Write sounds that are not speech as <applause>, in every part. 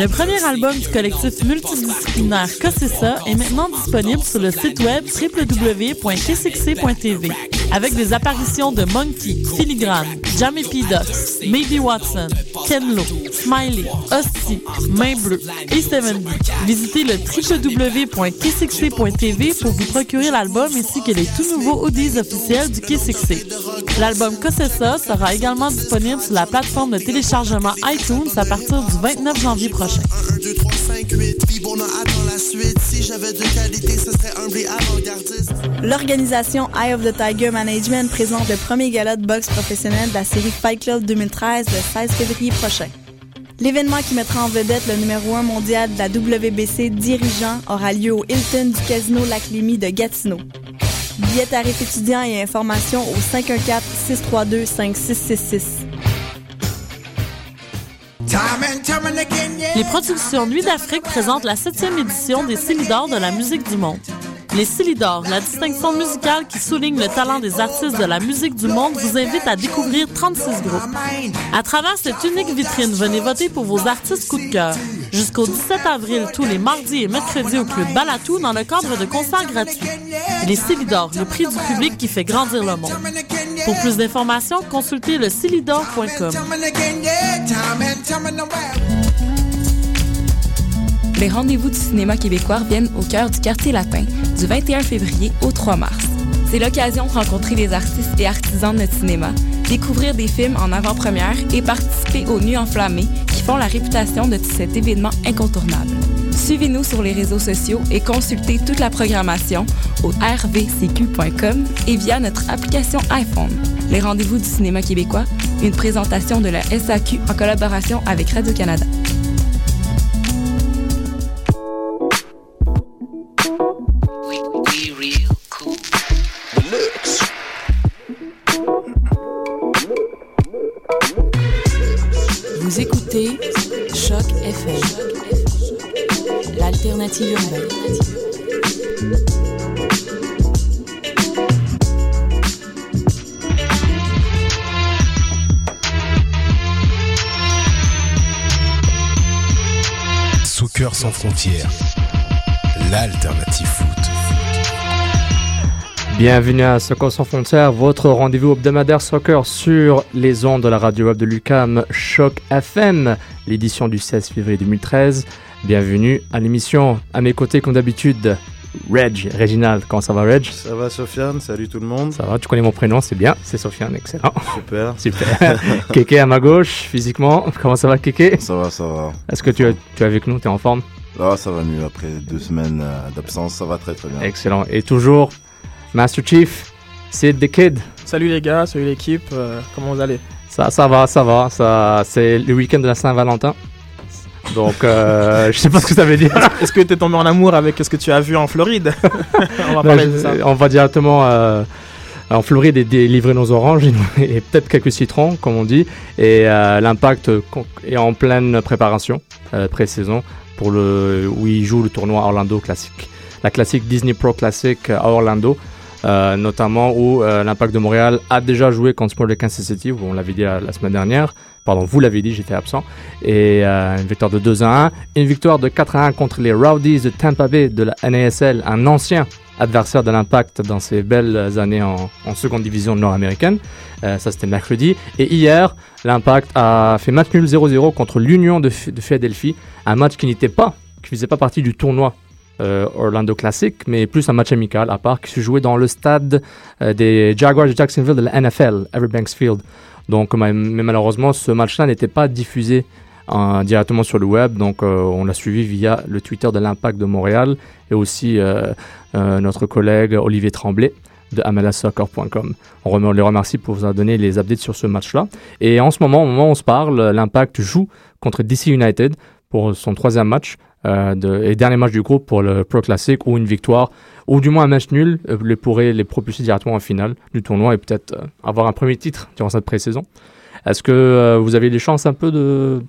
Le premier album du collectif multidisciplinaire ça est maintenant disponible sur le site web www.kcxc.tv avec des apparitions de Monkey, Filigrane, Jamie P. Ducks, Maybe Watson, Ken Lo, Smiley, Hostie, Main Bleue et Steven B. Visitez le www.kcxc.tv pour vous procurer l'album ainsi que les tout nouveaux audios officiels du KCXC. L'album Cossessa sera également disponible sur la plateforme de téléchargement iTunes à partir du 29 janvier prochain. L'organisation Eye of the Tiger Management présente le premier gala de boxe professionnel de la série Fight Club 2013 le 16 février prochain. L'événement qui mettra en vedette le numéro 1 mondial de la WBC dirigeant aura lieu au Hilton du Casino Lac-Lémy de Gatineau. Billets tarifs étudiants et informations au 514-632-5666. Les productions Nuit d'Afrique présentent la septième édition des Célidors de la musique du monde. Les Célidors, la distinction musicale qui souligne le talent des artistes de la musique du monde, vous invite à découvrir 36 groupes. À travers cette unique vitrine, venez voter pour vos artistes coup de cœur. Jusqu'au 17 avril, tous les mardis et mercredis au Club Balatou dans le cadre de concerts gratuits. Les Célidors, le prix du public qui fait grandir le monde. Pour plus d'informations, consultez le les rendez-vous du cinéma québécois viennent au cœur du quartier latin du 21 février au 3 mars. C'est l'occasion de rencontrer les artistes et artisans de notre cinéma, découvrir des films en avant-première et participer aux Nuits enflammées qui font la réputation de cet événement incontournable. Suivez-nous sur les réseaux sociaux et consultez toute la programmation au rvcq.com et via notre application iPhone. Les rendez-vous du cinéma québécois, une présentation de la SAQ en collaboration avec Radio-Canada. Soccer sans frontières, l'alternative foot. Bienvenue à Soccer sans frontières, votre rendez-vous hebdomadaire soccer sur les ondes de la radio web de Lucam Choc FM, l'édition du 16 février 2013. Bienvenue à l'émission. À mes côtés, comme d'habitude, Reg, Reginald. Comment ça va, Reg? Ça va, Sofiane. Salut tout le monde. Ça va, tu connais mon prénom, c'est bien. C'est Sofiane, excellent. Super. <laughs> Super. Kéké à ma gauche, physiquement. Comment ça va, Kéké? Ça va, ça va. Est-ce que tu, es, tu es avec nous? Tu es en forme? Ah, ça va mieux. Après deux semaines euh, d'absence, ça va très très bien. Excellent. Et toujours, Master Chief, Sid the Kid. Salut les gars, salut l'équipe. Euh, comment vous allez? Ça, ça va, ça va. Ça, c'est le week-end de la Saint-Valentin. Donc, euh, <laughs> je sais pas ce que ça veut dire. <laughs> Est-ce que tu es tombé en amour avec ce que tu as vu en Floride <laughs> on, va parler de ça. on va directement euh, en Floride et délivrer nos oranges et, peut-être quelques citrons, comme on dit. Et euh, l'impact est en pleine préparation, euh, pré-saison, pour le, où il joue le tournoi Orlando Classic. La classique Disney Pro Classic à Orlando. Euh, notamment où euh, l'Impact de Montréal a déjà joué contre Sport de Kansas City, où on l'avait dit la, semaine dernière. Pardon, vous l'avez dit, j'étais absent. Et euh, une victoire de 2 à 1. Une victoire de 4 à 1 contre les Rowdies de Tampa Bay de la NASL, un ancien adversaire de l'Impact dans ses belles années en, seconde division nord-américaine. Euh, ça, c'était mercredi. Et hier, l'Impact a fait match nul 0-0 contre l'Union de, de Philadelphie, un match qui n'était pas, qui faisait pas partie du tournoi euh, Orlando Classic, mais plus un match amical à part qui se jouait dans le stade des Jaguars de Jacksonville de la NFL, Everbanks Field. Donc, mais malheureusement, ce match-là n'était pas diffusé euh, directement sur le web, donc on l'a suivi via le Twitter de l'Impact de Montréal et aussi notre collègue Olivier Tremblay de amelasoccer.com. On les remercie pour vous avoir donné les updates sur ce match-là. Et en ce moment, au moment où on se parle, l'Impact joue contre DC United pour son troisième match euh, de, et dernier match du groupe pour le Pro Classic ou une victoire ou du moins un match nul euh, les pourrait les propulser directement en finale du tournoi et peut-être euh, avoir un premier titre durant cette pré-saison. Est-ce que vous avez des chances un peu de,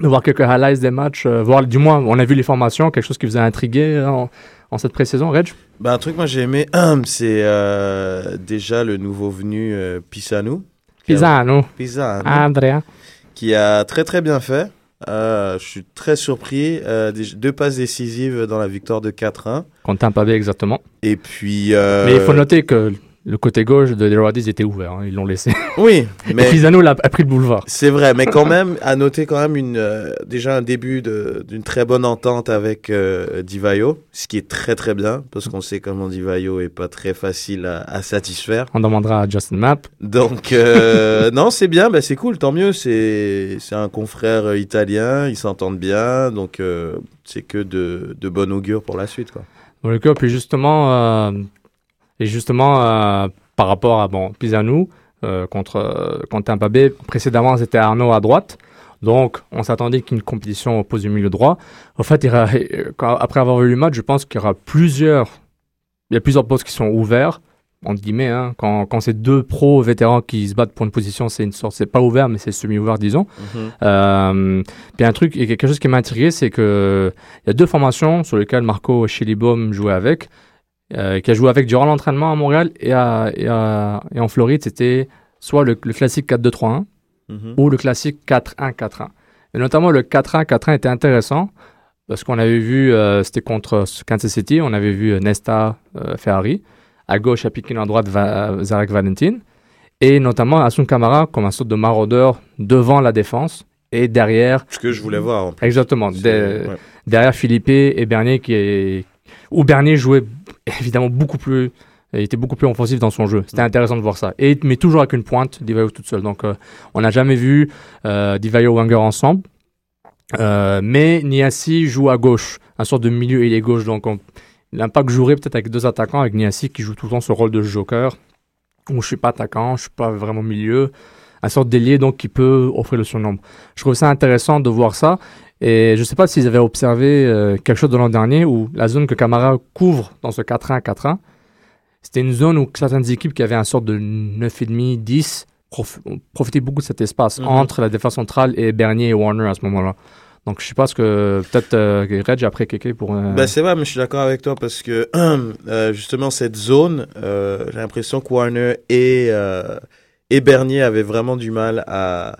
de voir quelques highlights des matchs, voir du moins on a vu les formations, quelque chose qui vous a intrigué en, en cette pré-saison, Reg? Bah, Un truc moi j'ai aimé, <clears throat> c'est déjà le nouveau venu Pisano. Pisano. Pisano. Andrea. Qui a très très bien fait. Euh, je suis très surpris. Euh, des- deux passes décisives dans la victoire de 4-1. Contre un pavé, exactement. Et puis. euh, Mais il faut noter que le côté gauche de Derodies était ouvert. hein, Ils l'ont laissé. <laughs> Oui, Et mais. Pisano l'a- a pris le boulevard. C'est vrai, mais quand même, à noter quand même une, euh, déjà un début d'une très bonne entente avec euh, Divayo, ce qui est très très bien, parce qu'on sait comment Divayo est pas très facile à, à satisfaire. On demandera à Justin Mapp. Donc, euh, <laughs> non, c'est bien, bah, c'est cool, tant mieux. C'est un confrère euh, italien, ils s'entendent bien, donc c'est que de, de bon augure pour la suite. Quoi. Dans le puis justement, et justement euh, par rapport à bon, Pisano euh, contre, euh, contre Tempabé, précédemment c'était Arnaud à droite. Donc, on s'attendait qu'une compétition oppose du milieu droit. En fait, il y aura- euh, quand- après avoir vu le match, je pense qu'il y aura plusieurs, il y a plusieurs postes qui sont ouverts, entre guillemets. Hein, quand, quand c'est deux pros vétérans qui se battent pour une position, c'est une sorte, c'est pas ouvert, mais c'est semi-ouvert, disons. Euh, puis un truc, et quelque chose qui m'a intrigué, c'est que il y a deux formations sur lesquelles Marco Chilibom jouait avec, euh, qui a joué avec durant l'entraînement à Montréal et, à, et, à- et en Floride. C'était soit le, le classique 4-2-3-1 Mhm. ou le classique 4-1-4-1. Et notamment le 4-1-4-1 était intéressant parce qu'on avait vu, euh, c'était contre Kansas City, on avait vu euh, Nesta euh, Ferrari, à gauche à Piquin, à droite Va- Zarek Valentin, et notamment Asun Kamara comme un sorte de maraudeur devant la défense et derrière, Ce que je voulais voir. en plus. exactement, C'est- de- ouais. derrière Philippe et Bernier qui est où Bernier jouait évidemment beaucoup plus il était beaucoup plus offensif dans son jeu. C'était intéressant de voir ça. Et mais toujours avec une pointe Divayo toute seule. Donc euh, on n'a jamais vu euh, Divayo Wenger ensemble. Euh, mais Niassi joue à gauche, un sorte de milieu et gauche. Donc on- l'impact jouerait peut-être avec deux attaquants, avec Niassi qui joue tout le temps ce rôle de joker, où je suis pas attaquant, je suis pas vraiment milieu, un sorte d'ailier donc qui peut offrir le surnombre. Je trouve ça intéressant de voir ça. Et je sais pas s'ils avaient observé euh, quelque chose de l'an dernier où la zone que Camara couvre dans ce 4-1-4-1, c'était une zone où certaines équipes qui avaient un sorte de 9,5, 10 prof- profitaient beaucoup de cet espace Mhm. entre la défense centrale et Bernier et Warner à ce moment-là. Donc je sais pas ce que peut-être euh, Reg après Kéké pour. euh, Bah, c'est vrai, mais je suis d'accord avec toi parce que <clears throat> euh, justement cette zone, j'ai l'impression que Warner et, et Bernier avaient vraiment du mal à,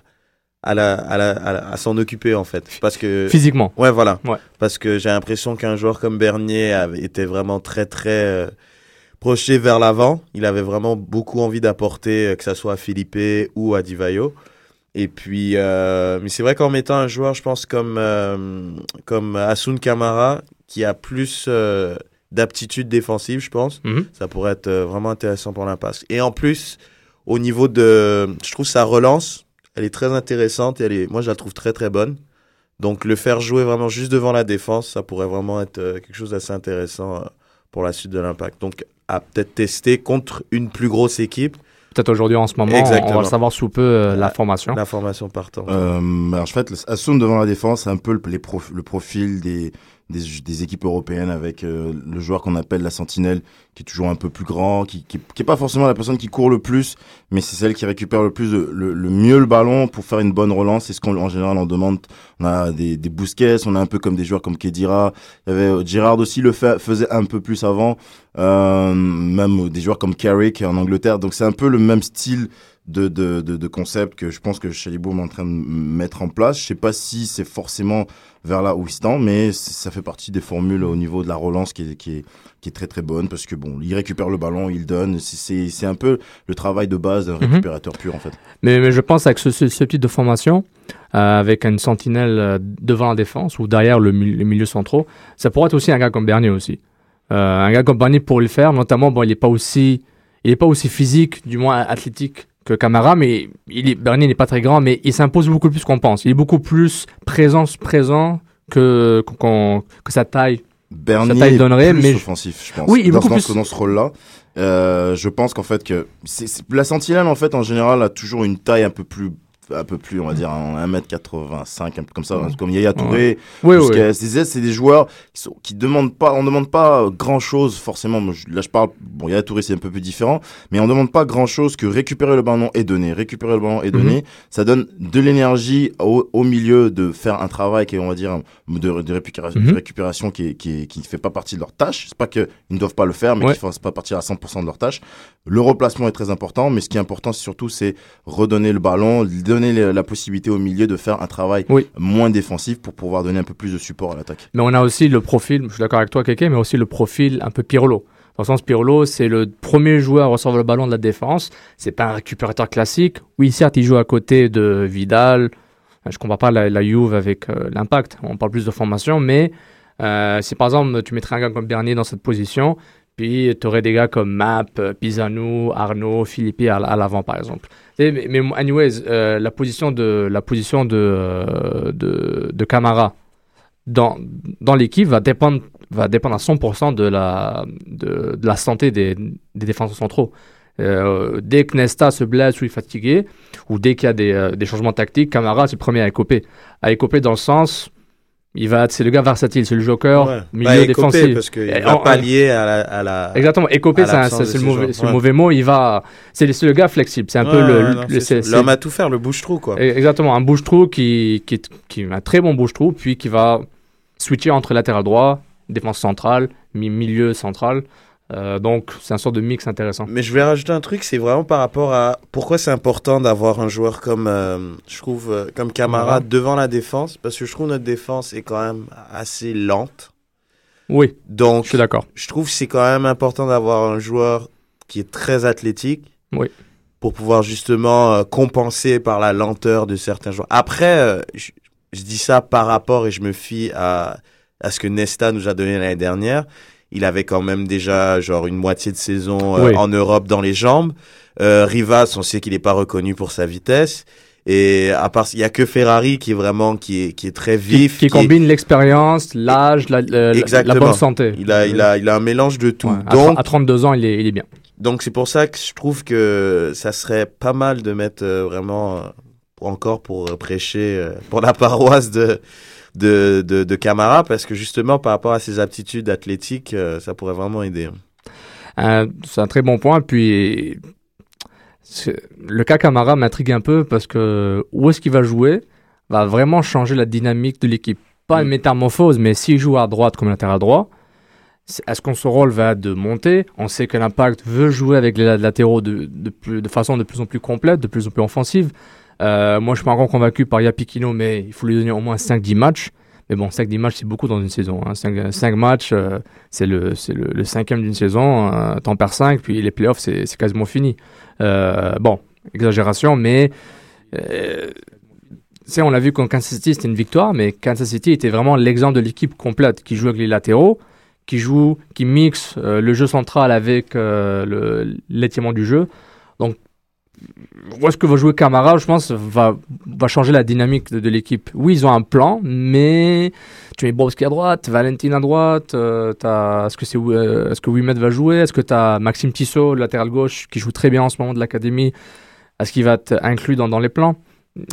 à, la, à, la, à, la- à s'en occuper en fait. Parce que physiquement. Ouais, voilà. Ouais. Parce que j'ai l'impression qu'un joueur comme Bernier avait, était vraiment très, très euh, projeté vers l'avant. Il avait vraiment beaucoup envie d'apporter, euh, que ça soit à Philippe ou à Divayo. Et puis, euh, mais c'est vrai qu'en mettant un joueur, je pense, comme, euh, comme Asun Kamara, qui a plus euh, d'aptitude défensive, je pense, Mhm. ça pourrait être vraiment intéressant pour l'impasse. Et en plus, au niveau de. Je trouve sa relance, elle est très intéressante et elle est, moi, je la trouve très, très bonne. Donc, le faire jouer vraiment juste devant la défense, ça pourrait vraiment être euh, quelque chose d'assez intéressant euh, pour la suite de l'impact. Donc, à peut-être tester contre une plus grosse équipe, Peut-être aujourd'hui en ce moment, on- on va Exactement. le savoir sous peu euh, la formation. la formation partant. Euh, alors, en fait, Assun devant la défense, c'est un peu le, les prof- le profil des, des, des équipes européennes avec euh, le joueur qu'on appelle la sentinelle, qui est toujours un peu plus grand, qui, qui, qui est pas forcément la personne qui court le plus, mais c'est celle qui récupère le plus, le, le mieux le ballon pour faire une bonne relance. C'est ce qu'on en général on demande. On a des, des on a un peu comme des joueurs comme Kedira. Il y avait Girard aussi le fait, faisait un peu plus avant. Euh, même des joueurs comme Carrick en Angleterre. Donc c'est un peu le même style de, de, de, de concept que je pense que Chalibaume est en train de mettre en place. Je sais pas si c'est forcément vers là où il se tend, mais ça fait partie des formules au niveau de la relance qui est, qui est, qui est très très bonne parce que bon, il récupère le ballon, il donne. C'est- un peu le travail de base d'un Mhm. récupérateur pur en fait. Mais, mais je pense avec ce, ce, type de formation, euh, avec une sentinelle euh, devant la défense ou derrière le, les milieux centraux, ça pourrait être aussi un gars comme Bernier aussi. Euh, un gars comme Bernier pour le faire, notamment, bon, il n'est pas aussi, il est pas aussi physique, du moins athlétique que Camara, mais il est, Bernier n'est pas très grand, mais il s'impose beaucoup plus qu'on pense. Il est beaucoup plus présent, présent que, sa taille. Bernier taille est donnerait, plus mais je- offensif, je pense. Oui, il est dans, beaucoup dans plus- dans ce rôle-là. Euh, je pense qu'en fait que la sentinelle en fait en général a toujours une taille un peu plus un peu plus on va dire en 1m85 un peu comme ça Ouais. comme Yaya Touré Oui, oui. Busquets, c'est c'est des joueurs qui sont qui demandent pas on demande pas grand chose forcément là je parle bon Yaya Touré c'est un peu plus différent mais on demande pas grand chose que récupérer le ballon et donner récupérer le ballon et donner ça donne de l'énergie au, au milieu de faire un travail qui est on va dire de, de récupération, de Mhm. récupération qui est, qui est- qui ne fait pas partie de leur tâche c'est pas qu'ils ne doivent pas le faire mais Ouais. qui ne fassent pas partie à 100% de leur tâche le replacement est très important mais ce qui est important surtout c'est redonner le ballon donner donner la possibilité au milieu de faire un travail Oui. moins défensif pour pouvoir donner un peu plus de support à l'attaque. Mais on a aussi le profil, je suis d'accord avec toi, Keke, mais aussi le profil un peu Pirlo. Dans le sens, Pirlo, c'est le premier joueur à recevoir le ballon de la défense. C'est pas un récupérateur classique. Oui, certes, il joue à côté de Vidal. Je compare pas la, la Juve avec euh, l'impact. On parle plus de formation, mais euh, si par exemple tu mettrais un gars comme Bernier dans cette position, puis tu aurais des gars comme Map, euh, Pisano, Arnaud, Philippe à, l'avant, par exemple. Mais, mais anyways, euh, la position de la position euh, de, de Camara dans dans l'équipe va dépendre va dépendre à 100% de la de, la santé des, des défenseurs centraux. Euh, dès que Nesta se blesse ou est fatigué, ou dès qu'il y a des, des changements tactiques, Camara c'est le premier à écoper. À écoper dans le sens, il va, c'est le gars versatile, c'est le joker, Ouais. milieu Bah, écopé, défensif. parce qu'il va pallier à la, à la- Exactement, écoper, à c'est le, mauvais, c'est le Ouais. mauvais mot. Il va, c'est le, c'est le gars flexible. C'est un peu Ouais, le, ouais, L'homme à tout faire, le bouche-trou, quoi. Exactement, un bouche-trou qui, qui, qui est un très bon bouche-trou, puis qui va switcher entre latéral droit, défense centrale, mi- milieu central. Euh, donc, c'est un sort de mix intéressant. Mais je vais rajouter un truc, c'est vraiment par rapport à pourquoi c'est important d'avoir un joueur comme, euh, je trouve, euh, comme Camara Camara. devant la défense, parce que je trouve notre défense est quand même assez lente. Oui, Donc, je suis d'accord. je trouve que c'est quand même important d'avoir un joueur qui est très athlétique. Oui. Pour pouvoir justement euh, compenser par la lenteur de certains joueurs. Après, je, je dis ça par rapport et je me fie à, à ce que Nesta nous a donné l'année dernière. Il avait quand même déjà genre une moitié de saison euh, Oui. en Europe dans les jambes. Euh, Rivas, on sait qu'il n'est pas reconnu pour sa vitesse. Et à part, il y a que Ferrari qui est vraiment qui est qui est très Qui, vif, qui est- combine l'expérience, l'âge, la, la- la- bonne santé. il a il a il a un mélange de tout. Ouais, Donc à 32 ans, il est, il est bien. donc c'est pour ça que je trouve que ça serait pas mal de mettre euh, vraiment euh, encore pour euh, prêcher euh, pour la paroisse de de, de de Camara parce que justement par rapport à ses aptitudes athlétiques euh, ça pourrait vraiment aider. Euh, c'est un très bon point. Puis, le cas Camara m'intrigue un peu parce que où est-ce qu'il va jouer va vraiment changer la dynamique de l'équipe. Pas une Mm. métamorphose, mais s'il joue à droite comme latéral droit, est-ce qu'on son rôle va de monter? On sait que l'impact veut jouer avec les latéraux de, de, plus- de façon de plus en plus complète, de plus en plus offensive. Euh, moi, je suis pas encore convaincu par Yapikino, mais il faut lui donner au moins 5-10 matchs. Mais bon, 5-10 matchs, c'est beaucoup dans une saison. 5, matchs, euh, c'est le, le, le cinquième d'une saison. Euh, T'en perds 5, puis les playoffs, c'est quasiment fini. Euh, bon, exagération, mais euh, on l'a vu quand Kansas City, c'était une victoire, mais Kansas City était vraiment l'exemple de l'équipe complète qui joue avec les latéraux, qui joue, qui mixe euh, le jeu central avec euh, l'étirement du jeu. Donc, où est-ce que va jouer Camara, je pense, va, va changer la dynamique de, de l'équipe. Oui, ils ont un plan, mais tu mets Bobski à droite, Valentin à droite, euh, est-ce que, c'est, euh, est-ce que Wimet va jouer? Est-ce que tu as Maxime Tissot, latéral gauche, qui joue très bien en ce moment de l'académie? Est-ce qu'il va être inclus dans, dans les plans?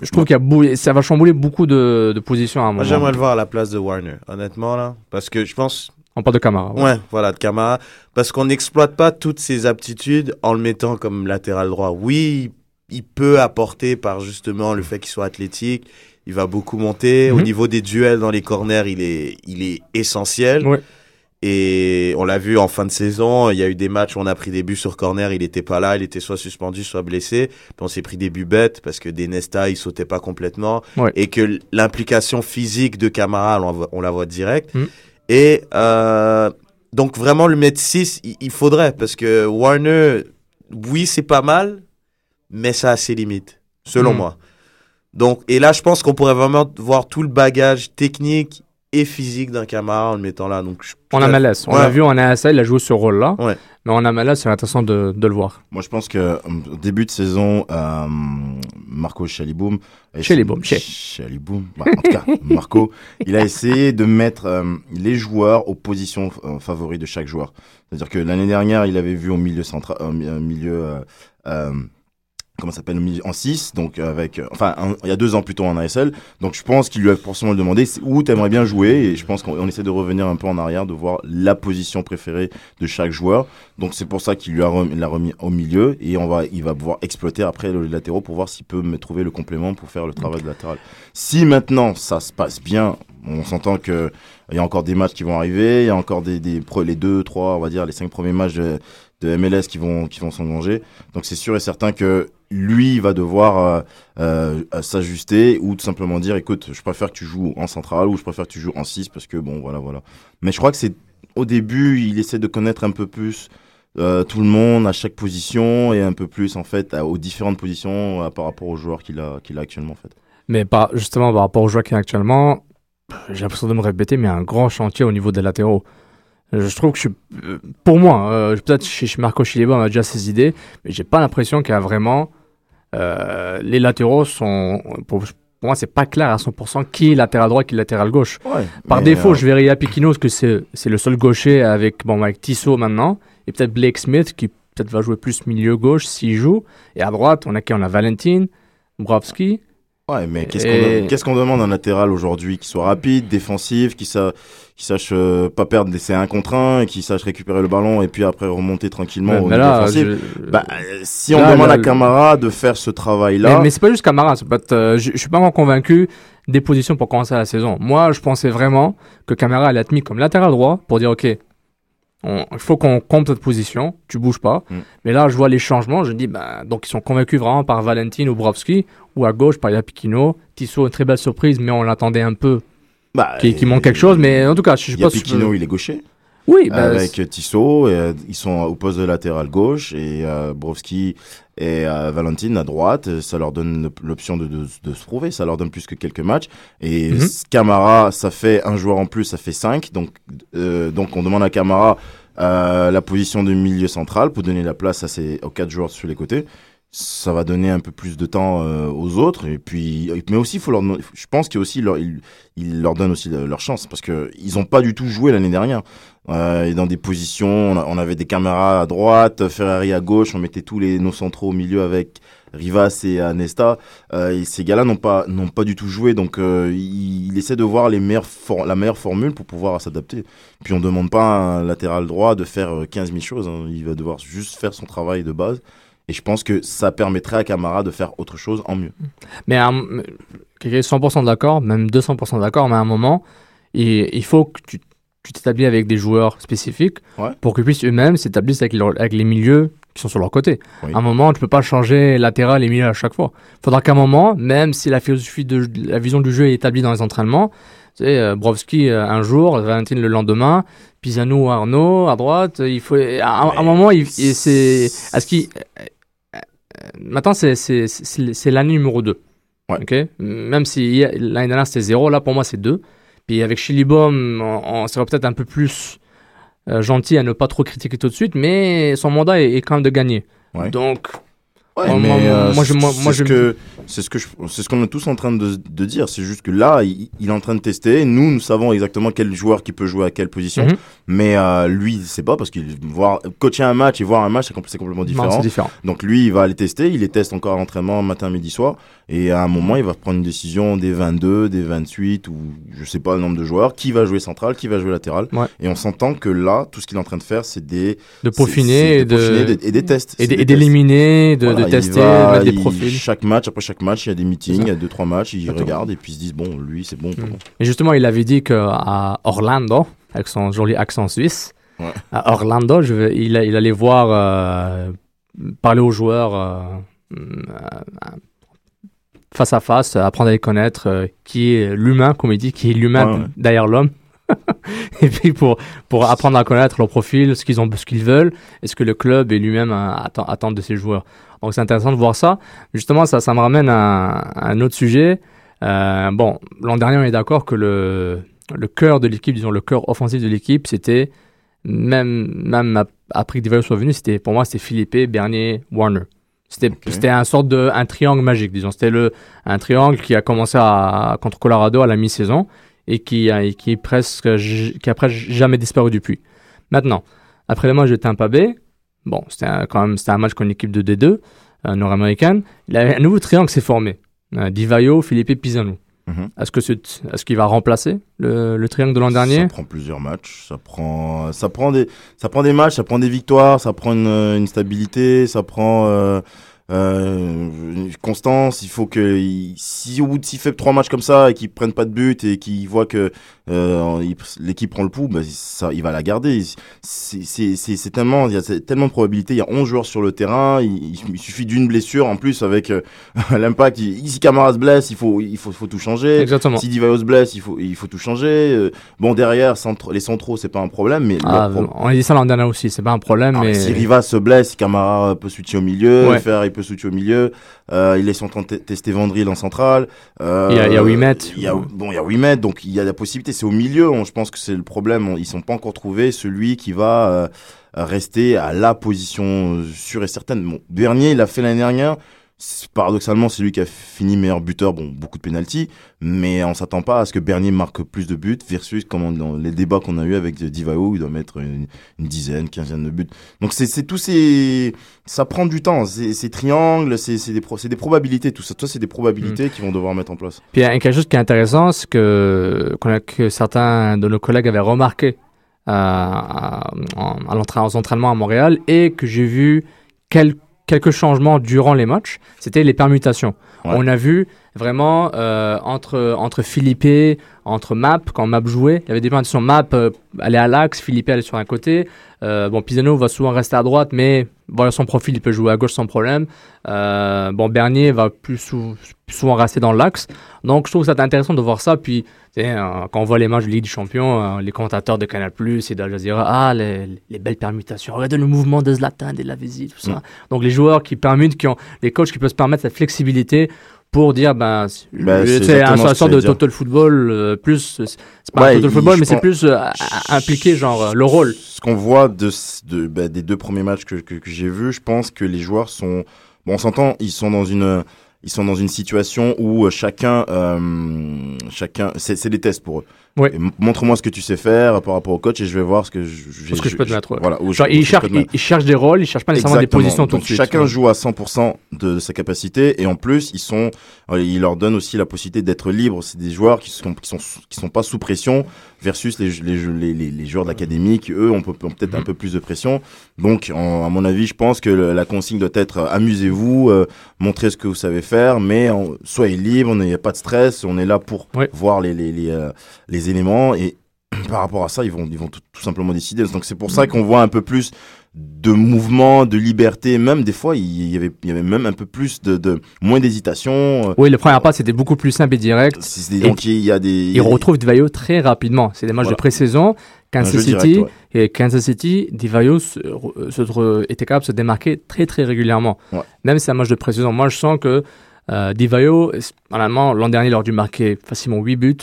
Je trouve qu'il y a bou- ça va chambouler beaucoup de, de positions à un moment. Moi j'aimerais le voir à la place de Warner honnêtement là parce que je pense On parle de Camara. ouais. ouais, voilà de Camara parce qu'on n'exploite pas toutes ses aptitudes en le mettant comme latéral droit. Oui, il peut apporter par justement le fait qu'il soit athlétique, il va beaucoup monter au Mhm. niveau des duels dans les corners, il est il est essentiel. Ouais. Et on l'a vu en fin de saison, il y a eu des matchs où on a pris des buts sur corner, il était pas là, il était soit suspendu, soit blessé. Puis on s'est pris des buts bêtes parce que des Nesta, il sautait pas complètement. Ouais. Et que l'implication physique de Camara, on, la voit- direct. Mm. Et euh, donc vraiment le mettre 6, il, il faudrait parce que Warner, oui c'est pas mal, mais ça a ses limites, selon Mm. moi. Donc, et là je pense qu'on pourrait vraiment voir tout le bagage technique et physique d'un Camara en le mettant là. Donc, je- En MLS. On Ouais. l'a vu en ASL, il a joué ce rôle-là. Ouais. Mais en MLS, c'est intéressant de, de le voir. Moi, je pense que euh, début de saison, euh, Marco Chaliboum, a essayé- Chaliboum, Chal- Chaliboum, bah, en tout cas, <laughs> Marco, il a essayé de mettre euh, les joueurs aux positions euh, favoris de chaque joueur. C'est-à-dire que l'année dernière, il avait vu au milieu central, euh, milieu, euh, euh, comment ça s'appelle, en 6, donc avec, enfin, un- il y a deux ans plutôt en ASL. Donc, je pense qu'il lui a forcément demandé où t'aimerais bien jouer, et je pense qu'on on essaie de revenir un peu en arrière, de voir la position préférée de chaque joueur. Donc c'est pour ça qu'il lui a remis, l'a remis au milieu et on va, il va pouvoir exploiter après le latéraux pour voir s'il peut me trouver le complément pour faire le travail de latéral. Si maintenant ça se passe bien, on s'entend que il y a encore des matchs qui vont arriver, il y a encore des, des les deux, trois, on va dire les cinq premiers matchs de, de MLS qui vont qui vont s'engager. Donc c'est sûr et certain que lui va devoir euh, euh, s'ajuster ou tout simplement dire écoute, je préfère que tu joues en centrale ou je préfère que tu joues en 6 parce que bon voilà voilà. Mais je crois que c'est au début, il essaie de connaître un peu plus euh, tout le monde à chaque position et un peu plus en fait aux différentes positions par rapport aux joueurs qu'il a a actuellement en fait. Mais pas justement par rapport aux joueurs qu'il a actuellement, j'ai l'impression de me répéter, mais un grand chantier au niveau des latéraux. Je trouve que je, pour moi, peut-être chez, Marco Chilibo, on a déjà ses idées, mais j'ai pas l'impression qu'il y a vraiment euh, les latéraux sont. Pour, moi, c'est pas clair à 100% qui est latéral droit qui est latéral gauche. Par défaut, euh, je verrais Apikino, parce que c'est le seul gaucher avec, bon, avec Tissot maintenant, et peut-être Blake Smith qui peut-être va jouer plus milieu gauche s'il joue. Et à droite, on a qui? On a Valentin, Brovski. Ouais, mais qu'est-ce qu'on demande un latéral aujourd'hui Qui soit rapide, défensif, qui, sa... qui sache euh, pas perdre, laisser un contre un, et qui sache récupérer le ballon et puis après remonter tranquillement au là, bah, si on demande à Camara de faire ce travail-là. Mais, mais c'est pas juste Camara. Euh, je, je suis pas vraiment convaincu des positions pour commencer la saison. Moi, je pensais vraiment que Camara allait être mis comme latéral droit pour dire ok, il faut qu'on compte notre position, tu bouges pas. Mm. Mais là, je vois les changements, je dis, ben, donc ils sont convaincus vraiment par Valentin ou Brovski, ou à gauche par Yapikino. Tissot, une très belle surprise, mais on l'attendait un peu. Bah, qui, manque quelque chose, mais en tout cas, je sais pas si il est gaucher. Oui, bah, avec Tissot, euh, ils sont au poste de latéral gauche et euh, Brovski et euh, Valentin à droite. Ça leur donne l'option de, de, se prouver, ça leur donne plus que quelques matchs. Et mhm. Camara, ça fait un joueur en plus, ça fait cinq. Donc, donc on demande à Camara la position de milieu central pour donner la place à ces, aux quatre joueurs sur les côtés ça va donner un peu plus de temps euh, aux autres. Et puis mais aussi faut leur je pense qu'il aussi leur il, il, leur donne aussi leur chance. Parce que ils ont pas du tout joué l'année dernière. Euh, et dans des positions on, avait des caméras à droite Ferrari à gauche. On mettait tous les nos centraux au milieu avec Rivas et Anesta. Euh, et ces gars-là n'ont pas n'ont pas du tout joué. Donc euh, il, il, essaie de voir les meilleures la meilleure formule pour pouvoir s'adapter. Puis on demande pas à un latéral droit de faire 15 000 choses hein. il va devoir juste faire son travail de base et je pense que ça permettrait à Camara de faire autre chose en mieux. Mais à, 100% d'accord, même 200% d'accord, mais à un moment, il, il faut que tu t'établis avec des joueurs spécifiques pour qu'ils puissent eux-mêmes s'établir avec, avec, les milieux qui sont sur leur côté. À un moment, tu peux pas changer latéral et milieu à chaque fois. Il faudra qu'à un moment, même si la philosophie de la vision du jeu est établie dans les entraînements, tu sais, euh, Brovski euh, un jour, Valentin le lendemain, Pisano, Arnaud à droite, il faut à, un moment, il, c'est à ce qui maintenant, c'est l'année numéro 2. Ouais. Même si l'année dernière c'était 0, là pour moi c'est 2. Puis avec Chilibom, on, on serait peut-être un peu plus euh, gentil à ne pas trop critiquer tout de suite, mais son mandat est, quand même de gagner. Donc moi, je, moi, c'est ce que c'est ce que c'est ce qu'on est tous en train de, de dire. C'est juste que là, il, est en train de tester. Nous, nous savons exactement quel joueur qui peut jouer à quelle position, mhm. mais euh, lui, il sait pas parce qu'il voir coacher un match et voir un match, c'est complètement différent. différent. Donc lui, il va aller tester. Il les teste encore à l'entraînement matin, midi, soir. Et à un moment, il va prendre une décision des 22, des 28 ou je sais pas le nombre de joueurs, qui va jouer central, qui va jouer latéral. Et on s'entend que là, tout ce qu'il est en train de faire, c'est des de peaufiner, et, de... et des tests et d'éliminer, de, de, tester, mettre des profils. chaque match, après chaque match, il y a des meetings, il y a deux trois matchs, ils regardent et puis ils se disent bon, lui c'est bon. Hmm. Et justement, il avait dit qu'à Orlando, avec son joli accent suisse, à Orlando, je il, il, allait voir euh, parler aux joueurs. Euh, euh, face à face, apprendre à les connaître, euh, qui est l'humain, comme il dit, qui est l'humain derrière l'homme. <laughs> et puis pour, pour apprendre à connaître leur profil, ce qu'ils ont, ce qu'ils veulent, et ce que le club et lui-même attendent de ses joueurs. Donc c'est intéressant de voir ça. Justement, ça, ça me ramène à, un autre sujet. Euh, bon, l'an dernier, on est d'accord que le, le cœur de l'équipe, disons le cœur offensif de l'équipe, c'était même, même après que Divallo soit venu, c'était pour moi c'était Philippe, Bernier, Warner. C'était c'était un sorte de un triangle magique, disons. C'était le un triangle qui a commencé à, contre Colorado à la mi-saison et qui a qui est presque qui a presque jamais disparu depuis. Maintenant, après le match de Tampa Bay, bon, c'était quand même c'était un match contre une équipe de D2 euh, nord-américaine. Un nouveau triangle s'est formé. Euh, Divayo, Philippe Pisano. Mhm. Est-ce que c'est, est-ce qu'il va remplacer le, le triangle de l'an dernier? Ça prend plusieurs matchs, ça prend, ça prend des, ça prend des matchs, ça prend des victoires, ça prend une, une stabilité, ça prend euh, euh, constance, il faut que si au bout de s'il fait trois matchs comme ça et qu'il prenne pas de but et qu'il voit que euh, l'équipe prend le pouls, bah, ça, il va la garder. C'est tellement, il y a tellement de probabilités. Il y a 11 joueurs sur le terrain. Il, il suffit d'une blessure en plus avec euh, <laughs> l'impact. Si Camara se blesse, il faut, il faut, faut tout changer. Exactement. Si Divayo se blesse, il faut, il faut tout changer. Euh, bon derrière, centre, les centraux, c'est pas un problème, mais ah, on a dit ça l'an dernier aussi, c'est pas un problème. Ah, mais... Si Riva se blesse, Camara peut switcher au milieu, faire, il peut switcher au milieu. Euh, il est en train de tester Vandril en centrale. Euh, il y a, il y a 8 mètres. Il y a, bon, il y a 8 mètres, donc il y a la possibilité. C'est au milieu, je pense que c'est le problème. ils sont pas encore trouvés celui qui va euh, rester à la position sûre et certaine. Bon, Bernier, il a fait l'année dernière paradoxalement, c'est lui qui a fini meilleur buteur. Bon, beaucoup de pénalty, mais on s'attend pas à ce que Bernier marque plus de buts versus comme dans les débats qu'on a eu avec Divao, où il doit mettre une, dizaine, quinzaine de buts. Donc c'est tout ces, ça prend du temps. Ces triangles, c'est des, des probabilités, tout ça. Toi, c'est des probabilités mm. qu'ils vont devoir mettre en place. Puis il y a quelque chose qui est intéressant, c'est que, que certains de nos collègues avaient remarqué euh, à, à l'entraînement à Montréal et que j'ai vu quelques quelques changements durant les matchs, c'était les permutations. On a vu vraiment euh, entre, entre Philippe, entre Map, quand Map jouait, il y avait des permutations. Map euh, allait à l'axe, Philippe allait sur un côté. Euh, bon, Pisano va souvent rester à droite, mais voilà son profil, il peut jouer à gauche sans problème. bon, Bernier va plus, souvent rester dans l'axe. Donc, je trouve que c'est intéressant de voir ça. Puis, quand on voit les matchs de Ligue des Champions, les commentateurs de Canal Plus et d'Al Jazeera, ah, les, les, belles permutations. Regardez le mouvement de Zlatan, de la visite, tout ça. Mm. Donc, les joueurs qui permutent, qui ont, les coachs qui peuvent se permettre cette flexibilité pour dire ben bah, c'est un sorte de total football euh, plus c'est pas un total football mais c'est plus euh, impliqué genre euh, le rôle. Ce qu'on voit de, de bah, des deux premiers matchs que, que, que j'ai vus je pense que les joueurs sont bon on s'entend ils sont dans une ils sont dans une situation où chacun chacun c'est des tests pour eux oui. Montre-moi ce que tu sais faire par rapport au coach et je vais voir ce que je, ce que je peux te mettre. Voilà. il, cherche, il, cherche des rôles, il cherche pas nécessairement des positions tout de suite. Chacun joue à 100% de sa capacité et en plus ils sont, euh, il leur donne aussi la possibilité d'être libres. C'est des joueurs qui sont qui sont qui sont pas sous pression versus les les les, les, joueurs d'académie qui eux ont, peut-être un mhm. peu plus de pression. Donc à mon avis, je pense que la consigne doit être euh, amusez-vous, euh, montrez ce que vous savez faire, mais soyez libres, il n'y a pas de stress, on est là pour voir les les les, les éléments et <clears throat> par rapport à ça, ils vont, ils vont tout, simplement décider. Donc c'est pour ça qu'on voit un peu plus de mouvement, de liberté, même des fois il y avait, il y avait même un peu plus de, de moins d'hésitation. Oui, le premier pas c'était beaucoup plus simple et direct. donc il y a des. Il retrouve Divayo très rapidement. C'est des matchs de pré-saison. Kansas City et Kansas City, Divayo se, se, était capable de se démarquer très très régulièrement. Même si c'est un match de pré-saison. Moi je sens que euh, Divayo, normalement l'an dernier il aurait dû marquer facilement 8 buts.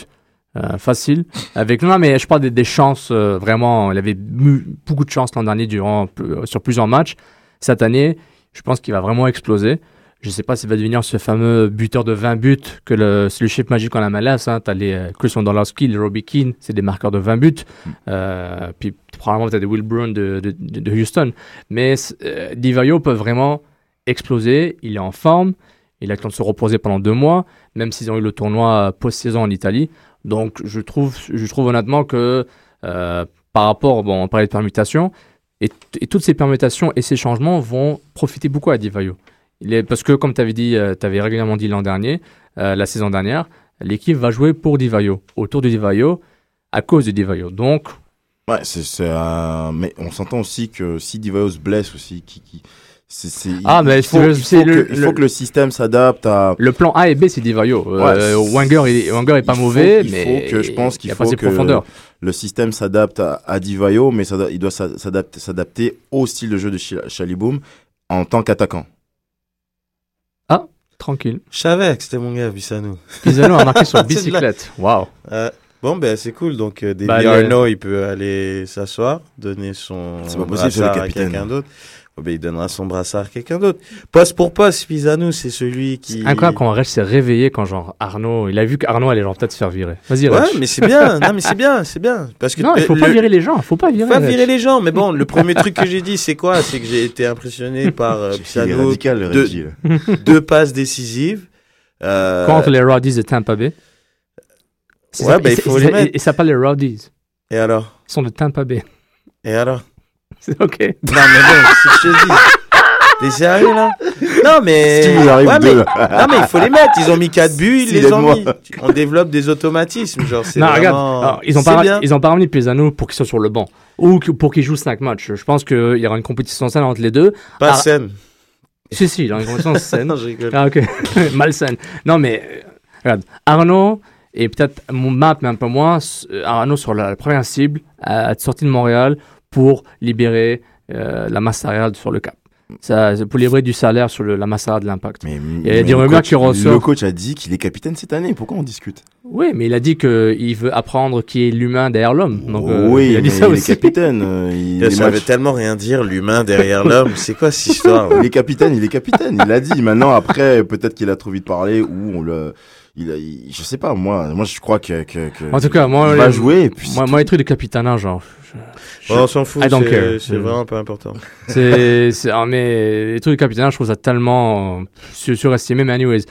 Euh, facile. Avec non, mais je parle des, des chances euh, vraiment. Il avait beaucoup de chance l'an dernier durant euh, sur plusieurs matchs. Cette année, je pense qu'il va vraiment exploser. Je ne sais pas s'il va devenir ce fameux buteur de 20 buts que le, c'est le chef magique en la malaise. Hein. Tu as les Chris Wondolowski, les Robbie Keane, c'est des marqueurs de 20 buts. Mm. puis probablement tu as des Will Brown de, de, de, Houston. Mais Divayo peut vraiment exploser. Il est en forme. Il a le temps de se reposer pendant deux mois, même s'ils ont eu le tournoi post-saison en Italie. Donc je trouve, je trouve honnêtement que euh, par rapport, bon, on parlait de permutations, et, toutes ces permutations et ces changements vont profiter beaucoup à Divayo. Parce que comme tu avais dit, euh, tu avais régulièrement dit l'an dernier, euh, la saison dernière, l'équipe va jouer pour Divayo, autour de Divayo, à cause de Divayo. Donc... Ouais, c'est, mais on s'entend aussi que si Divayo se blesse aussi, qui, qui ah, mais il faut, il faut, que, il faut que le système s'adapte à. Le plan A et B, c'est Divayo. Euh, Wenger, il, Wenger est pas mauvais, mais que, je pense qu'il faut que le système s'adapte à, à, Divayo, mais ça, il doit s'adapter, au style de jeu de Chaliboum en tant qu'attaquant. Ah, tranquille. Je savais que c'était mon gars, Bissano. Bissano a marqué sur <laughs> bicyclette. Waouh. Euh, bon, ben c'est cool. Donc, euh, David bah, Arnaud, il peut aller s'asseoir, donner son. C'est pas possible, c'est le capitaine. à quelqu'un d'autre. Oh, ben, il donnera son brassard à quelqu'un d'autre. Poste pour poste, Pisano, c'est celui qui. Incroyable quand Rech s'est réveillé quand genre Arnaud, il a vu qu'Arnaud allait genre peut-être se faire virer. Vas-y, Ouais, mais c'est bien. <laughs> non, mais c'est bien, c'est bien. Parce que non, il faut pas virer les gens. Faut pas virer. Pas virer les gens. Mais bon, le premier truc que j'ai dit, c'est quoi? C'est que j'ai été impressionné <laughs> par euh, Pisano. Radical, deux, deux passes décisives. Euh... Contre les Roddies de Tampa Bay. C'est- Ouais, bah, et il c'est- faut les c'est- mettre. Et, et ça s'appelle les Rowdies. Et alors? Ils sont de Tampa Bay. Et alors? <laughs> C'est ok. Non, mais bon, c'est ce que je te dis. T'es sérieux là? Non, mais. Si vous arrive Ouais, deux, mais... Non, mais il faut les mettre. Ils ont mis 4 buts, ils Si, les ont mis. On développe des automatismes. Genre, c'est Non, vraiment. regarde, alors, ils ont pas, bien. ils ont pas ramené Pisano pour qu'ils soient sur le banc ou pour qu'ils jouent 5 matchs. Je pense qu'il y aura une compétition saine entre les deux. Pas Ah. saine. Si, si, il y aura une compétition saine. <laughs> Non, je rigole. Ah, ok. <laughs> Malsaine. Non, mais euh, regarde, Arnaud et peut-être mon map, mais un peu moins, euh, Arnaud sur la, la première cible à être sorti de Montréal pour libérer euh, la masse salariale sur le cap. Ça, pour libérer du salaire sur le- la masse salariale de l'impact. Mais, Il y a mais des le rumeurs coach- qui ressortent. Le coach a dit qu'il est capitaine cette année. Pourquoi on discute? Oui, mais il a dit qu'il veut apprendre qui est l'humain derrière l'homme. Donc, euh, Oui, il a dit mais ça il aussi. est capitaine. euh, <laughs> il, Ça les veut tellement rien dire, l'humain derrière l'homme. <laughs> C'est quoi cette histoire? Il est capitaine, il est capitaine. Il l'a dit. Maintenant, après, peut-être qu'il a trop vite parlé ou on le. Il a, il- je sais pas, moi, moi je crois que, que, que En tout cas, moi, il va les- jouer. Et puis Moi, moi, les trucs de capitanat, genre. je- Bon, On s'en fout, I don't c'est c'est vraiment pas important. C'est, c'est, ah, mais les trucs de capitanat, je trouve ça tellement euh, sur- surestimé. Mais anyways,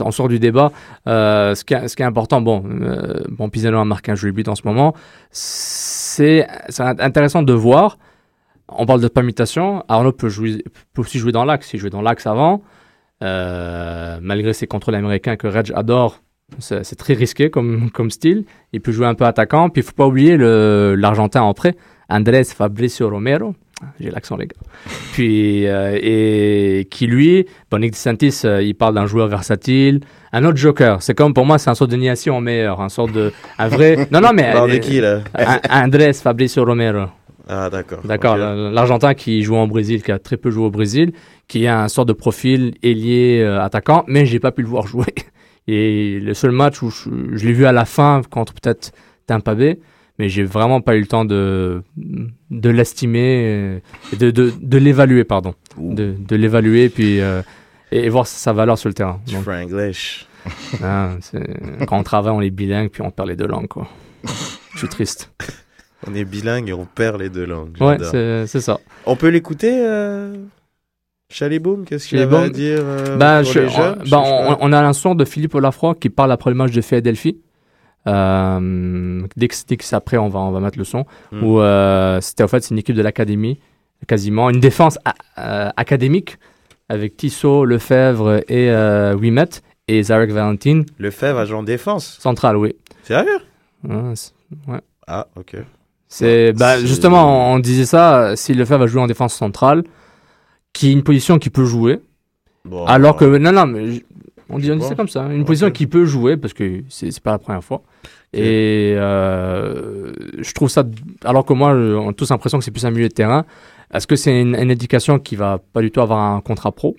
on sort du débat. Euh, ce, qui est, ce qui est important, bon, euh, bon, Pisano a marqué un joli but en ce moment. C'est, c'est intéressant de voir. On parle de permutation. Arnaud peut, jouer, peut aussi jouer dans l'axe. Il jouait dans l'axe avant. Euh, malgré ses contrôles américains que Reg adore, c'est, très risqué comme, comme style. Il peut jouer un peu attaquant. Puis il faut pas oublier l'Argentin en prêt, Andrés Fabricio Romero. J'ai l'accent, les gars. Puis, euh, et qui lui, bon, Nick DeSantis, euh, il parle d'un joueur versatile. Un autre joker. C'est comme, pour moi, c'est un sort de Niassi en meilleur. Un sort de. Un vrai. <laughs> Non, non, mais. Euh, qui là? Andrés Fabricio Romero. Ah, d'accord. D'accord, la- l'Argentin qui joue en Brésil, qui a très peu joué au Brésil, qui a un sort de profil ailier euh, attaquant, mais j'ai pas pu le voir <laughs> jouer. Et le seul match où je, je l'ai vu à la fin contre peut-être Tampa Bay, mais j'ai vraiment pas eu le temps de, de l'estimer, euh, de, de, de l'évaluer, pardon. De, de l'évaluer puis, euh, et, et voir sa valeur sur le terrain. Donc, Franglish. <laughs> hein, quand on travaille, on est bilingue, puis on perd les deux langues. Quoi. <laughs> Je suis triste. On est bilingue et on perd les deux langues. Ouais, c'est ça. On peut l'écouter euh... Chaliboum, qu'est-ce qu'il avait à dire euh, Bah, pour je- les jeunes? on, Je- bah, on, on a un son de Philippe Olafroy qui parle après le match de Philadelphie. Euh, dès que dès que c'est après, on va, on va mettre le son. Où euh, c'était en fait c'est une équipe de l'académie, quasiment une défense euh, académique avec Tissot, Lefebvre et euh, Wimet et Zarek Valentin, Lefebvre agent en défense. central, oui. Sérieux? C'est- ouais. Ah, ok. C'est bah, justement, on disait ça. Si Lefebvre va jouer en défense centrale, qui est une position qui peut jouer, Bon, Alors que, non, non, mais on dit, on dit ça comme ça. Une Ok. position qui peut jouer, parce que c'est pas la première fois. Et euh, je trouve ça, alors que moi, on a tous l'impression que c'est plus un milieu de terrain. Est-ce que c'est une, une indication qu'il va pas du tout avoir un contrat pro?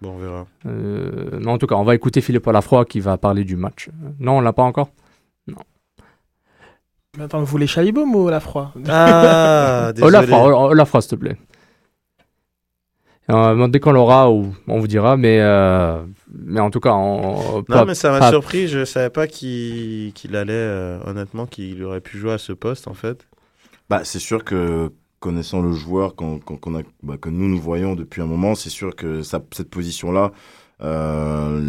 Bon, on verra. euh, Mais en tout cas, on va écouter Philippe Olafroy qui va parler du match. Non, on l'a pas encore? Mais Attends, vous voulez Chaliboum ou Lafroy <laughs> Ah, désolé. Olafroy, Ola- Olafroy, s'il te plaît. Euh, dès qu'on l'aura, on on vous dira, mais, euh, mais en tout cas, on, Non, pas- mais ça m'a pas- surpris. Je savais pas qu'il qu'il allait, euh, honnêtement, qu'il aurait pu jouer à ce poste, en fait. Bah, c'est sûr que connaissant le joueur qu'on a, bah, que nous nous voyons depuis un moment, c'est sûr que ça, cette position-là, euh,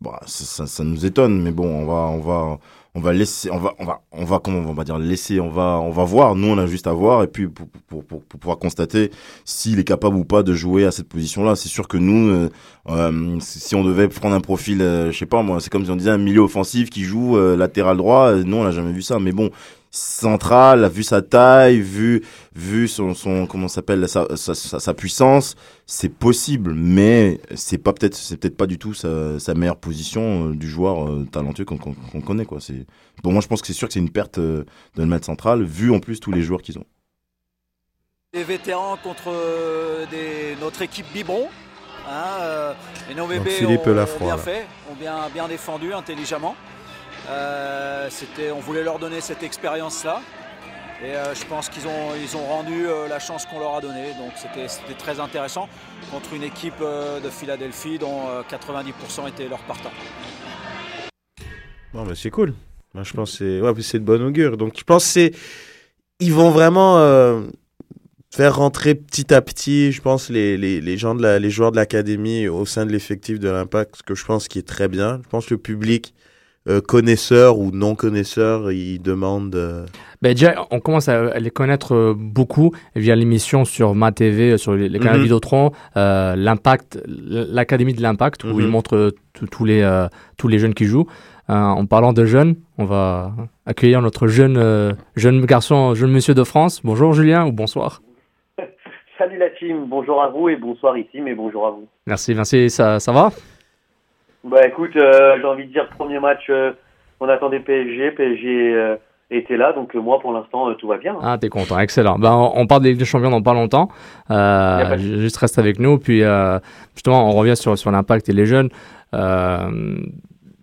bah, ça, ça, ça nous étonne. Mais bon, on va, on va, on va laisser, on va, on va, on va, comment on va dire, laisser, on va, on va voir. Nous, on a juste à voir et puis pour, pour, pour, pouvoir constater s'il est capable ou pas de jouer à cette position-là. C'est sûr que nous, euh, euh, si on devait prendre un profil, euh, je sais pas moi, c'est comme si on disait un milieu offensif qui joue euh, latéral droit. Non, on n'a jamais vu ça. Mais bon, central, vu sa taille, vu vu son son comment s'appelle sa, sa, sa, sa puissance, c'est possible, mais c'est pas peut-être c'est peut-être pas du tout sa, sa meilleure position euh, du joueur euh, talentueux qu'on qu'on qu'on connaît quoi. C'est bon, moi je pense que c'est sûr que c'est une perte euh, de le mettre central, vu en plus tous les joueurs qu'ils ont. Des vétérans contre euh, des, notre équipe biberon. Hein, euh, et nos bébés Philippe ont, Lafroy, ont bien là. fait, ont bien, bien défendu intelligemment. Euh, on voulait leur donner cette expérience-là. Et euh, je pense qu'ils ont, ils ont rendu euh, la chance qu'on leur a donnée. Donc c'était, très intéressant contre une équipe euh, de Philadelphie dont euh, 90% étaient leurs partants. Bon, mais c'est cool. Je pense que c'est ouais, c'est de bonne augure. Donc, je pense que. Ils vont vraiment faire rentrer petit à petit, je pense, les, les, les, gens de la, les joueurs de l'académie au sein de l'effectif de l'Impact, ce que je pense qui est très bien. Je pense que le public euh, connaisseurs ou non connaisseurs, ils demandent euh, Ben déjà, on commence à, les connaître euh, beaucoup via l'émission sur Ma TV, sur les, les canaux Mhm. Vidéotron, euh, l'Impact, l'Académie de l'Impact, où Mhm. ils montrent euh, tous- les, euh, tous les jeunes qui jouent. Euh, en parlant de jeunes, on va accueillir notre jeune, euh, jeune garçon, jeune monsieur de France. Bonjour Julien ou bonsoir. <laughs> Salut la team, bonjour à vous et bonsoir ici, mais bonjour à vous. Merci Vinci, ça, ça va? Bah écoute, euh, j'ai envie de dire premier match, euh, on attendait PSG, PSG euh, était là, donc euh, moi pour l'instant euh, tout va bien. hein. Ah, t'es content, excellent. Ben, on, on parle des Ligue des Champions dans pas longtemps. Euh, pas de juste reste avec nous. Puis, euh, justement, on revient sur, sur l'impact et les jeunes. Euh,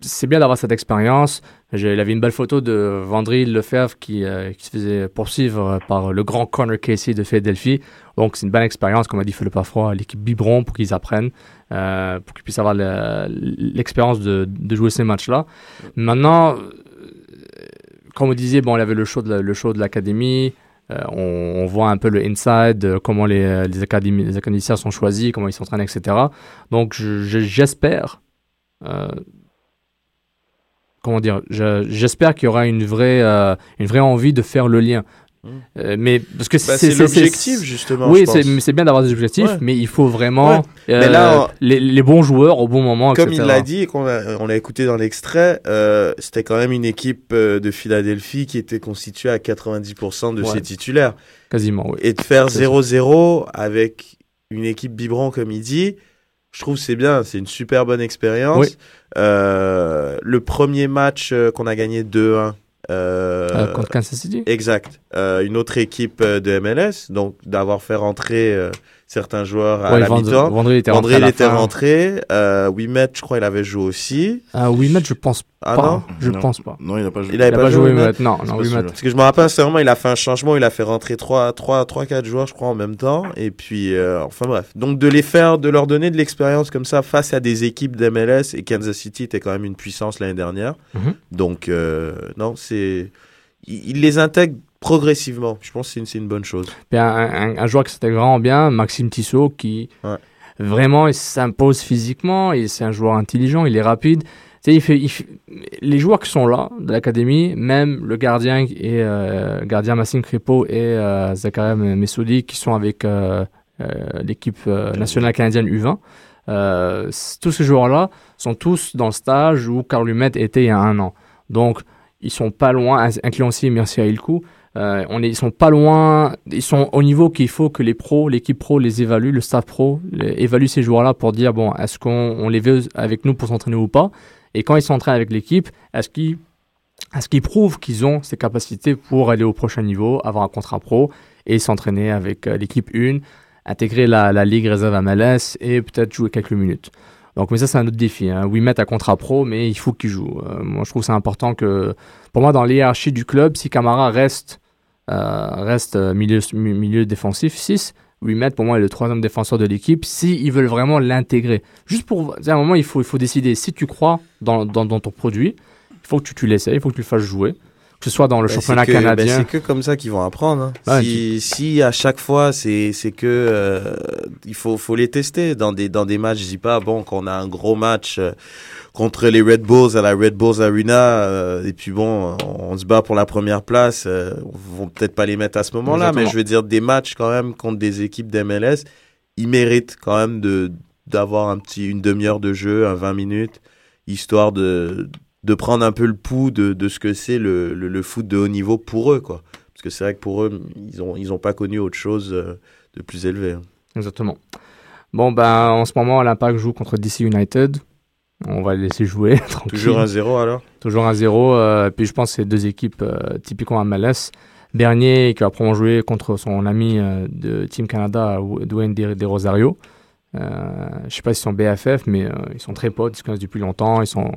c'est bien d'avoir cette expérience. Avait une belle photo de Vendry Lefebvre qui, euh, qui se faisait poursuivre par le grand Connor Casey de Philadelphie. Donc, c'est une bonne expérience, comme a dit Philippe Afroy, à l'équipe Biberon pour qu'ils apprennent, euh, pour qu'ils puissent avoir le- l'expérience de, jouer ces matchs-là. Maintenant, euh, comme vous disiez, bon, il y avait le show de l'académie. On, on voit un peu le inside, comment les, académiciens sont choisis, comment ils s'entraînent, etc. Donc, je- je- j'espère, comment dire, je- j'espère qu'il y aura une vraie, euh, une vraie envie de faire le lien. Euh, mais parce que Bah, c'est l'objectif, justement, Oui, c'est bien d'avoir des objectifs, Ouais. mais il faut vraiment Ouais. euh, Mais là, on- les, les bons joueurs au bon moment, Comme etc. il l'a dit et qu'on a, on l'a écouté dans l'extrait, euh, c'était quand même une équipe de Philadelphie qui était constituée à 90% de Ouais. ses titulaires. Quasiment, oui. Et de faire C'est 0-0 avec une équipe biberon, comme il dit, je trouve que c'est bien. C'est une super bonne expérience. Oui. Euh, le premier match euh, qu'on a gagné 2-1. euh, Euh, contre Kansas City? Exact. Euh, une autre équipe de MLS, donc d'avoir fait rentrer euh, certains joueurs à Ouais, la mi-temps. Vendry était rentré Vendry, à il était rentré. Euh, Wimet, je crois, il avait joué aussi. Ah, Wimet, je pense Ah pas. non Je Non. pense pas. Non, il n'a pas joué. Il avait Il a pas, pas joué, joué Wimet. Non, non, Wimet. Parce que je me rappelle, c'est vraiment, il a fait un changement, il a fait rentrer 3, 3, 3 4 joueurs, je crois, en même temps. Et puis, euh, enfin bref. Donc, de les faire, de leur donner de l'expérience comme ça face à des équipes d'MLS, et Kansas City était quand même une puissance l'année dernière. Mhm. Donc, euh, non, c'est. Il, il les intègre progressivement. Je pense que c'est une, bonne chose. Un, un- un joueur qui vraiment bien, Maxime Tissot, qui Ouais. vraiment il s'impose physiquement. Et c'est un joueur intelligent, il est rapide. Tu sais, il fait, il fait- les joueurs qui sont là de l'académie, même le gardien et euh, gardien Massime Kripo et euh, Zakaria Messoudi qui sont avec euh, euh, l'équipe nationale canadienne U20. euh, c- tous ces joueurs-là sont tous dans le stage où Carl Lumet était il y a un an. Donc, ils sont pas loin, incluant aussi Merci à Ilkou. Euh, on est, ils sont pas loin, ils sont au niveau qu'il faut que les pros, l'équipe pro les évalue, le staff pro les- évalue ces joueurs-là pour dire bon, est-ce qu'on on les veut avec nous pour s'entraîner ou pas? Et quand ils s'entraînent avec l'équipe, est-ce qu'ils est-ce qu'ils prouvent qu'ils ont ces capacités pour aller au prochain niveau, avoir un contrat pro et s'entraîner avec euh, l'équipe 1, intégrer la, la ligue réserve à MLS et peut-être jouer quelques minutes? Donc, mais ça, c'est un autre défi. Hein. Mettre un contrat pro, mais il faut qu'il joue. Euh, moi, je trouve c'est important que, pour moi, dans l'hierarchie du club, si Camara reste, euh, reste euh, milieu, mi- milieu défensif 6, Wimet, pour moi, est le troisième défenseur de l'équipe, s'ils veulent vraiment l'intégrer. Juste pour. À un moment, il faut, il faut décider. Si tu crois dans, dans, dans ton produit, il faut que tu, tu l'essayes, il faut que tu le fasses jouer. Que ce soit dans le Ben, championnat que- ben, canadien. c'est que comme ça qu'ils vont apprendre. hein. Si, si à chaque fois, c'est c'est que euh, il faut, faut les tester dans des, dans des matchs. Je dis pas, bon, qu'on a un gros match euh, contre les Red Bulls à la Red Bulls Arena, euh, et puis bon, on, on se bat pour la première place. Euh, on vont peut-être pas les mettre à ce moment-là, mais je veux dire, des matchs quand même contre des équipes d'MLS, ils méritent quand même de d'avoir un petit une demi-heure de jeu, un 20 minutes, histoire de de prendre un peu le pouls de, de ce que c'est le, le, le foot de haut niveau pour eux, quoi. Parce que c'est vrai que pour eux, ils ont, ils ont pas connu autre chose euh, de plus élevé. hein. Exactement. Bon, ben, en ce moment, l'Impact joue contre DC United. On va les laisser jouer. <laughs> tranquille. Toujours un zéro alors? Toujours un 0. euh, puis je pense que c'est deux équipes euh, typiquement MLS. Bernier qui va probablement jouer contre son ami euh, de Team Canada, Dwayne De, De Rosario. Je sais pas s'ils sont BFF, mais ils sont très potes, ils se connaissent depuis longtemps. Ils sont,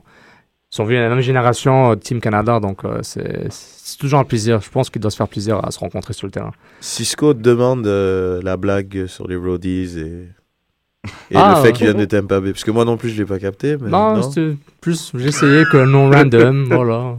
sont venus à la même génération euh, de Team Canada, donc euh, c'est toujours un plaisir. Je pense qu'il doit se faire plaisir à se rencontrer sur le terrain. Cisco demande euh, la blague sur les roadies et, et Ah, le fait qu'il vienne de Tampa Bay. Parce que moi non plus, je l'ai pas capté. Mais non, non. c'était plus, essayé que non random, <laughs> voilà.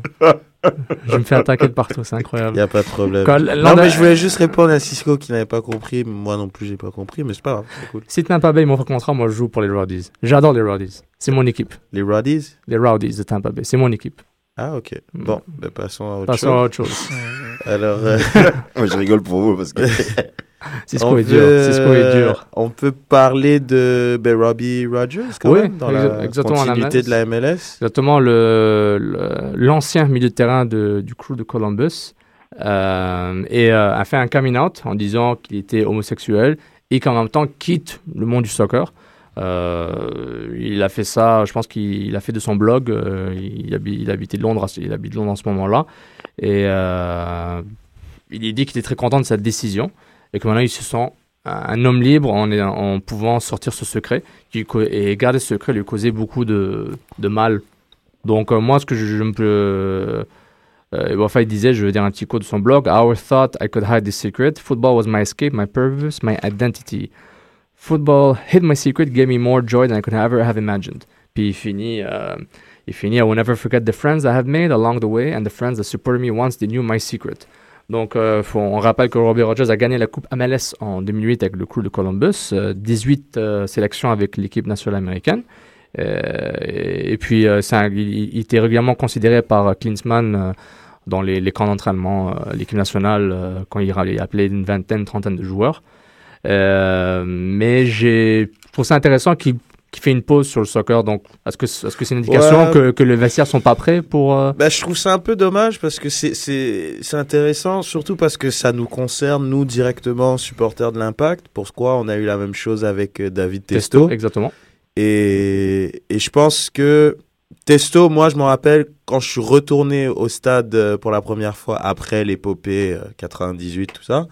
Je me fais attaquer de partout, c'est incroyable. Il n'y a pas de problème. Quand- non, mais je voulais juste répondre à Cisco qui n'avait pas compris. Moi non plus, j'ai pas compris, mais c'est pas grave, c'est cool. Si Tampa Bay m'offre un contrat, moi je joue pour les Rowdies. J'adore les Rowdies. C'est mon équipe. Les Rowdies? Les Rowdies de Tampa Bay. C'est mon équipe. Ah, ok. Bon, ben, passons à autre Passons chose. à autre chose. <laughs> Alors, euh, <laughs> Moi, je rigole pour vous parce que. <laughs> Cisco on est dur. peut- Cisco est dur. On peut parler de ben, Robbie Rogers, quand Oui, même, dans exa- la continuité de la MLS. Exactement, le- le- l'ancien milieu de terrain de- du crew de Columbus euh, et, euh, a fait un coming out en disant qu'il était homosexuel et qu'en même temps quitte le monde du soccer. Euh, il a fait ça, je pense qu'il a fait de son blog. euh, il, habi- il habitait Londres, il habite Londres en ce moment-là. Et euh, il dit qu'il est très content de cette décision et que maintenant il se sent un homme libre en, pouvant sortir ce secret et garder ce secret lui causait beaucoup de, mal. Donc moi, ce que je, me peux... Enfin, il disait, je veux dire un petit quote de son blog, I always thought I could hide this secret. Football was my escape, my purpose, my identity. Football hid my secret, gave me more joy than I could ever have imagined. Puis il finit, euh, il finit, I will never forget the friends I have made along the way and the friends that supported me once they knew my secret. Donc, euh, on rappelle que Robbie Rogers a gagné la Coupe MLS en 2008 avec le crew de Columbus, euh, 18 euh, sélections avec l'équipe nationale américaine. Euh, et, puis, euh, il, était régulièrement considéré par euh, Klinsmann euh, dans les, les camps d'entraînement, euh, l'équipe nationale, euh, quand il, il appelait une vingtaine, trentaine de joueurs. Euh, mais j'ai, je trouve ça intéressant qu'il fait une pause sur le soccer. Donc, est-ce que est-ce que c'est une indication Ouais. que, que les vestiaires sont pas prêts pour euh, Bah, je trouve ça un peu dommage parce que c'est- c'est c'est intéressant, surtout parce que ça nous concerne, nous, directement, supporters de l'Impact. Pourquoi on a eu la même chose avec euh, David Testo. Exactement. Et, et je pense que Testo, moi, je me rappelle quand je suis retourné au stade pour la première fois après l'épopée euh, 98, tout ça.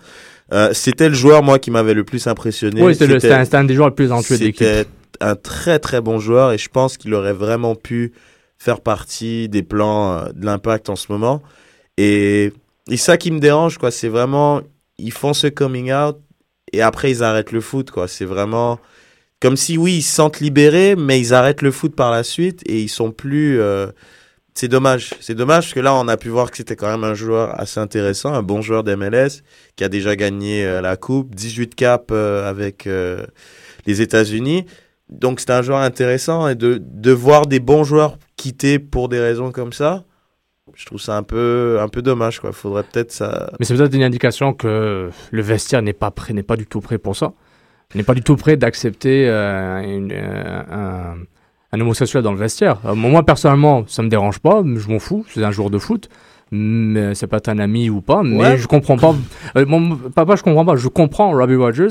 Euh, c'était le joueur, moi, qui m'avait le plus impressionné. Oui, c'était un, des joueurs les plus talentueux de l'équipe. C'était un très très bon joueur et je pense qu'il aurait vraiment pu faire partie des plans euh, de l'impact en ce moment. Et, et ça qui me dérange, quoi, c'est vraiment, ils font ce coming out et après ils arrêtent le foot, quoi. C'est vraiment comme si, oui, ils se sentent libérés, mais ils arrêtent le foot par la suite et ils sont plus. euh, c'est dommage. C'est dommage parce que là, on a pu voir que c'était quand même un joueur assez intéressant, un bon joueur d'MLS qui a déjà gagné euh, la Coupe, 18 caps euh, avec euh, les États-Unis. Donc, c'est un joueur intéressant et de, de voir des bons joueurs quitter pour des raisons comme ça, je trouve ça un peu, un peu dommage. Il faudrait peut-être ça. Mais c'est peut-être une indication que le vestiaire n'est pas prêt, n'est pas du tout prêt pour ça. N'est pas du tout prêt d'accepter un, un homosexuel dans le vestiaire. Euh, moi, personnellement, ça me dérange pas, je m'en fous, c'est un joueur de foot. Mais c'est pas un ami ou pas, mais Ouais. je comprends pas. Euh, mon- papa, je comprends pas. Je comprends Robbie Rogers,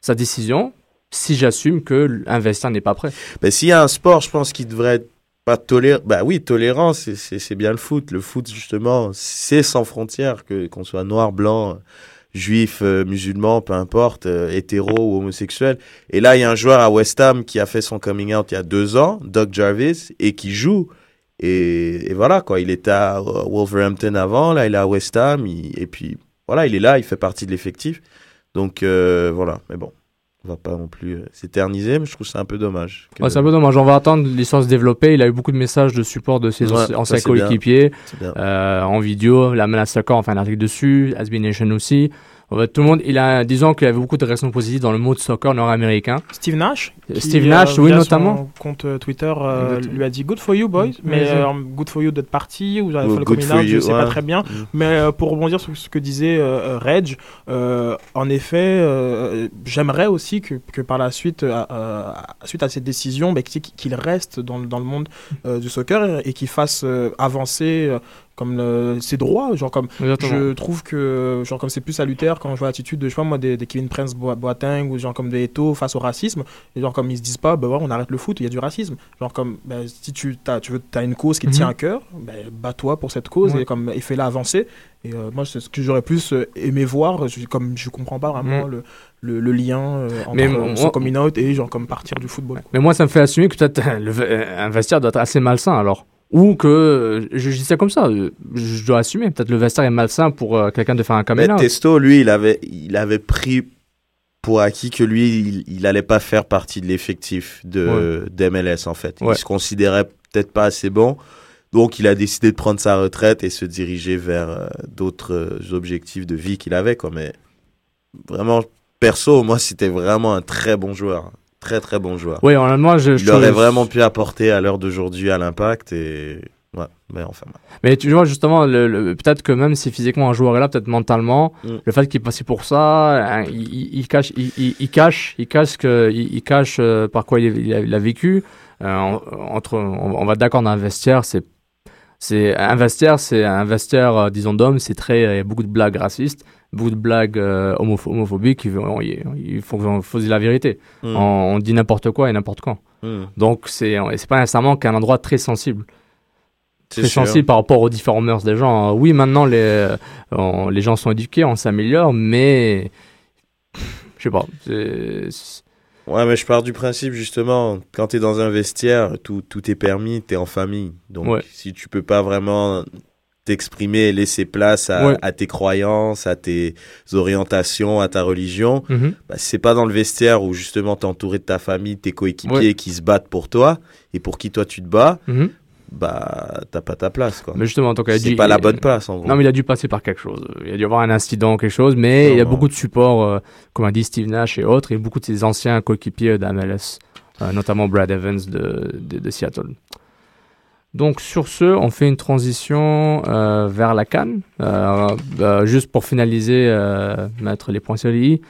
sa décision, si j'assume que un vestiaire n'est pas prêt. Ben, S'il y a un sport, je pense qu'il devrait être pas tolérant. Bah oui, tolérant, c'est bien le foot. Le foot, justement, c'est sans frontières, que qu'on soit noir, blanc, juif, euh, musulman, peu importe, euh, hétéro ou homosexuel. Et là, il y a un joueur à West Ham qui a fait son coming out il y a deux ans, Doug Jarvis, et qui joue. Et, et voilà, quoi. Il était à euh, Wolverhampton avant, là, il est à West Ham, et puis voilà, il est là, il fait partie de l'effectif. Donc euh, voilà, mais bon. On va pas non plus euh, s'éterniser, mais je trouve ça un peu dommage. que- Ouais, c'est un peu dommage. On va attendre l'histoire se développer. Il a eu beaucoup de messages de support de ses Ouais, anciens c'est coéquipiers C'est euh, en vidéo. La menace Soccer, enfin, un article dessus. SB Nation aussi. Tout le monde, il a, disons qu'il y avait beaucoup de réactions positives dans le mode soccer nord-américain. Steve Nash. qui, Steve Nash, euh, oui, via notamment. Son compte euh, Twitter euh, lui a dit Good for you, boys. Mais Mais euh, good for you d'être parti ou fait le coming out, je sais ouais. pas très bien. Mm. Mais euh, pour rebondir sur ce que disait euh, euh, Reg, euh, en effet, euh, j'aimerais aussi que, que par la suite, euh, euh, suite à cette décision, bah, qu'il reste dans, le- dans le monde euh, du soccer et qu'il fasse euh, avancer. Comme le- ses droits genre comme Exactement. je trouve que genre comme c'est plus salutaire quand je vois l'attitude de je sais pas moi des, des Kevin Prince Boa- Boateng ou genre comme des Eto'o face au racisme et genre comme ils se disent pas bah ouais, on arrête le foot il y a du racisme genre comme bah, si tu as tu veux as une cause qui te Mhm. tient à cœur bah, bats-toi pour cette cause Ouais. et comme et fais-la avancer et euh, moi c'est ce que j'aurais plus euh, aimé voir je, comme je comprends pas vraiment Mhm. le, le, le lien euh, entre Mais moi- son coming out et genre comme partir du football Mais moi, ça me fait assumer que peut-être un vestiaire doit être assez malsain alors. Ou que, euh, je, je dis ça comme ça, euh, je dois assumer. Peut-être le vestiaire est malsain pour euh, quelqu'un de faire un coming Mais out. Testo, lui, il avait, il avait pris pour acquis que lui, il, il allait pas faire partie de l'effectif de d'MLS en fait. Ouais. Il se considérait peut-être pas assez bon, donc il a décidé de prendre sa retraite et se diriger vers euh, d'autres euh, objectifs de vie qu'il avait. Quoi. Mais vraiment, perso, moi, c'était vraiment un très bon joueur, très très bon joueur. Oui, honnêtement, je, je il aurait vraiment pu apporter à l'heure d'aujourd'hui à l'impact et Ouais, mais enfin. Mais tu vois, justement, le, peut-être que même si physiquement un joueur est là, peut-être mentalement, mm. le fait qu'il est passé pour ça, hein, il, il, cache, il, il, cache, il cache, que, il, cache euh, par quoi il, a, vécu. Euh, entre, on, va d'accord dans un vestiaire, c'est c'est un vestiaire, c'est un vestiaire, euh, disons d'hommes, c'est très, il y a beaucoup de blagues racistes, beaucoup de blagues homophobiques. Il, faut, faut dire la vérité. Mm. On, dit n'importe quoi et n'importe quand. Mm. Donc c'est, pas nécessairement qu'un endroit très sensible. C'est sensible par rapport aux différents mœurs des gens. Oui, maintenant, les, euh, les gens sont éduqués, on s'améliore, mais. Je sais pas. Ouais, mais je pars du principe, justement, quand tu es dans un vestiaire, tout, tout est permis, tu es en famille. Donc, si tu peux pas vraiment t'exprimer et laisser place à, à, tes croyances, à tes orientations, à ta religion, mm bah, c'est pas dans le vestiaire où justement t'es entouré de ta famille, tes coéquipiers qui se battent pour toi et pour qui toi tu te bats, mhm bah t'as pas ta place quoi. Mais justement en tant que c'est pas la bonne place en gros. Non mais il a dû passer par quelque chose. Il a dû avoir un incident quelque chose, mais il y a beaucoup de supports euh, comme a dit Steve Nash et autres et beaucoup de ses anciens coéquipiers d'MLS, euh, notamment Brad Evans de, de, Seattle. Donc sur ce, on fait une transition euh, vers la Cannes. Bah, juste pour finaliser, mettre les points sur les i.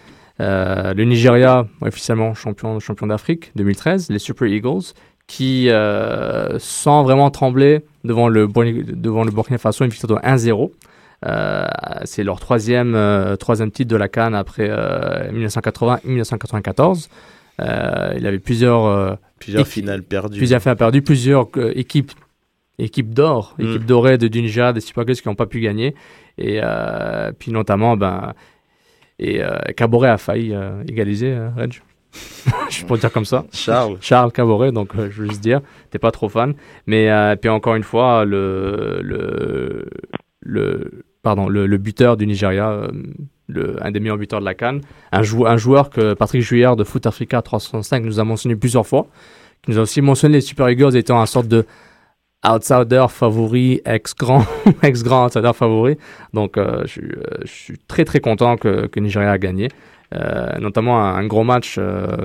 le Nigeria, officiellement champion, champion d'Afrique 2013, les Super Eagles, qui, euh, sans vraiment trembler devant le, devant le Burkina Faso, une victoire de 1-0. Euh, c'est leur troisième, euh, troisième titre de la Cannes après 1980 1994. il avait plusieurs, plusieurs finales perdues. Plusieurs finales perdues, plusieurs équipes, équipes d'or, mm. équipes dorées de Dunja, des Super Eagles qui n'ont pas pu gagner. Et puis notamment, ben, et Caboret a failli égaliser, Reg. <laughs> je peux dire comme ça. Charles. Charles Caboret, donc euh, je veux juste dire, t'es pas trop fan. Mais euh, puis encore une fois, le, le, le, pardon, le, buteur du Nigeria, euh, le, un des meilleurs buteurs de la Cannes, un, jou un joueur que Patrick Juillard de Foot Africa 365 nous a mentionné plusieurs fois, qui nous a aussi mentionné les Super Eagles étant un sorte de outsider favori, ex-grand, <laughs> ex-grand outsider favori. Donc je, je, suis très très content que, que Nigeria a gagné. Euh, notamment un, gros match, euh,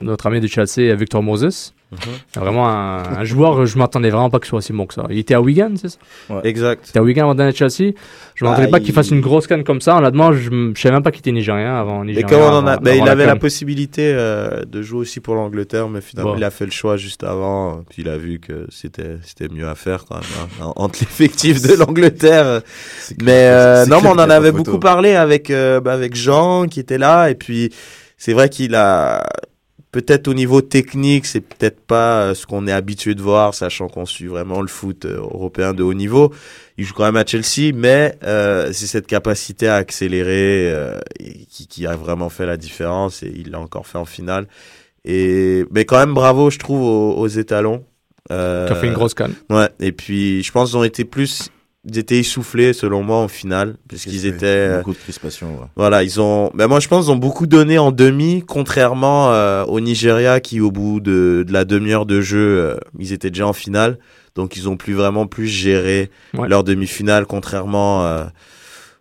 notre ami de Chelsea, Victor Moses. Mhm. Vraiment un, joueur, je m'attendais vraiment pas qu'il soit aussi bon que ça. Il était à Wigan, c'est ça Exact. Il était à Wigan avant d'aller à Chelsea. Je ne m'attendais bah, pas qu'il fasse une grosse canne comme ça. Honnêtement, je ne savais même pas qu'il était nigérien avant. Nigérien, mais on a, bah, il avait la, possibilité euh, de jouer aussi pour l'Angleterre, mais finalement, il a fait le choix juste avant. Puis il a vu que c'était c'était mieux à faire quand même hein, entre l'effectif de l'Angleterre. Mais non, mais on en avait beaucoup parlé avec bah, avec Jean qui était là, et puis c'est vrai qu'il a peut-être au niveau technique, c'est peut-être pas euh, ce qu'on est habitué de voir, sachant qu'on suit vraiment le foot euh, européen de haut niveau. Il joue quand même à Chelsea, mais euh, c'est cette capacité à accélérer euh, qui, qui, a vraiment fait la différence et il l'a encore fait en finale. Et mais quand même bravo, je trouve aux, aux étalons. Euh, qui a fait une grosse canne. Ouais. Et puis je pense qu'ils ont été plus ils étaient essoufflés selon moi en finale puisqu'ils étaient euh, beaucoup de crispation voilà ils ont ben moi je pense qu'ils ont beaucoup donné en demi contrairement euh, au Nigeria qui au bout de, de la demi-heure de jeu euh, ils étaient déjà en finale. Donc ils ont plus vraiment plus géré leur demi-finale contrairement euh,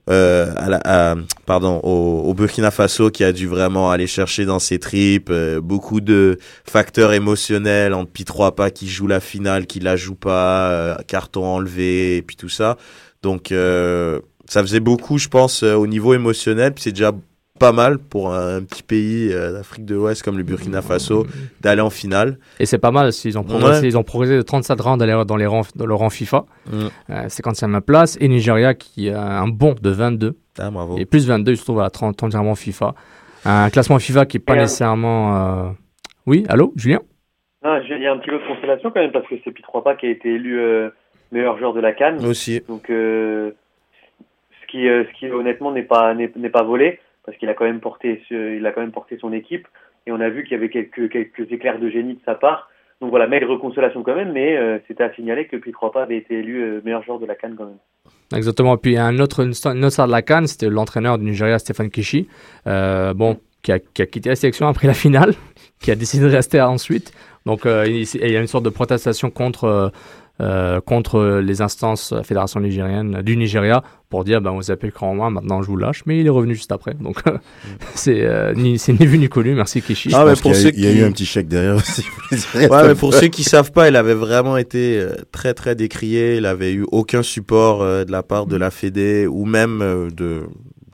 à pardon, au, Burkina Faso qui a dû vraiment aller chercher dans ses tripes euh, beaucoup de facteurs émotionnels entre Pi trois pas qui joue la finale, qui la joue pas, euh, carton enlevé et puis tout ça. Donc ça faisait beaucoup, je pense, au niveau émotionnel. Puis c'est déjà pas mal pour un, petit pays euh, d'Afrique de l'Ouest comme le Burkina Faso d'aller en finale. Et c'est pas mal s'ils ont progressé, ils ont progressé de 37 rangs dans, dans, les rangs, dans le rang FIFA. Mm. Euh, 55e place. Et Nigeria qui a un bon de 22. Ah, bravo. Et plus 22, il se trouve à la 30, e FIFA. Un classement FIFA qui est pas nécessairement. Euh... Oui, allô, Julien? Ah, Il y a un petit lot de consolation quand même parce que c'est Pi 3 pas qui a été élu euh, meilleur joueur de la Cannes. Aussi. Donc, euh, ce, qui, ce qui honnêtement n'est pas, n'est pas volé parce qu'il a quand même porté, il a quand même porté son équipe et on a vu qu'il y avait quelques, éclairs de génie de sa part. Donc voilà, maigre consolation quand même, mais euh, c'était à signaler que Pi pas avait été élu euh, meilleur joueur de la Cannes quand même. Exactement. Puis un autre, une autre de la Cannes, c'était l'entraîneur du Nigeria, Stéphane Kishi, euh, bon, qui a, quitté la sélection après la finale, <laughs> qui a décidé de rester ensuite. Donc il, y a une sorte de protestation contre euh, contre les instances de la fédération nigérienne du Nigeria pour dire ben, vous appelez grand moi, maintenant je vous lâche. Mais il est revenu juste après. Donc mm. <laughs> c'est euh, ni, ni, vu ni connu. Merci Kishi. Ah, mais pour il, y a, il y a eu un petit chèque derrière aussi. ouais, mais pour ceux qui savent pas, il avait vraiment été euh, très très décrié. Il avait eu aucun support euh, de la part de la Fédé ou même de,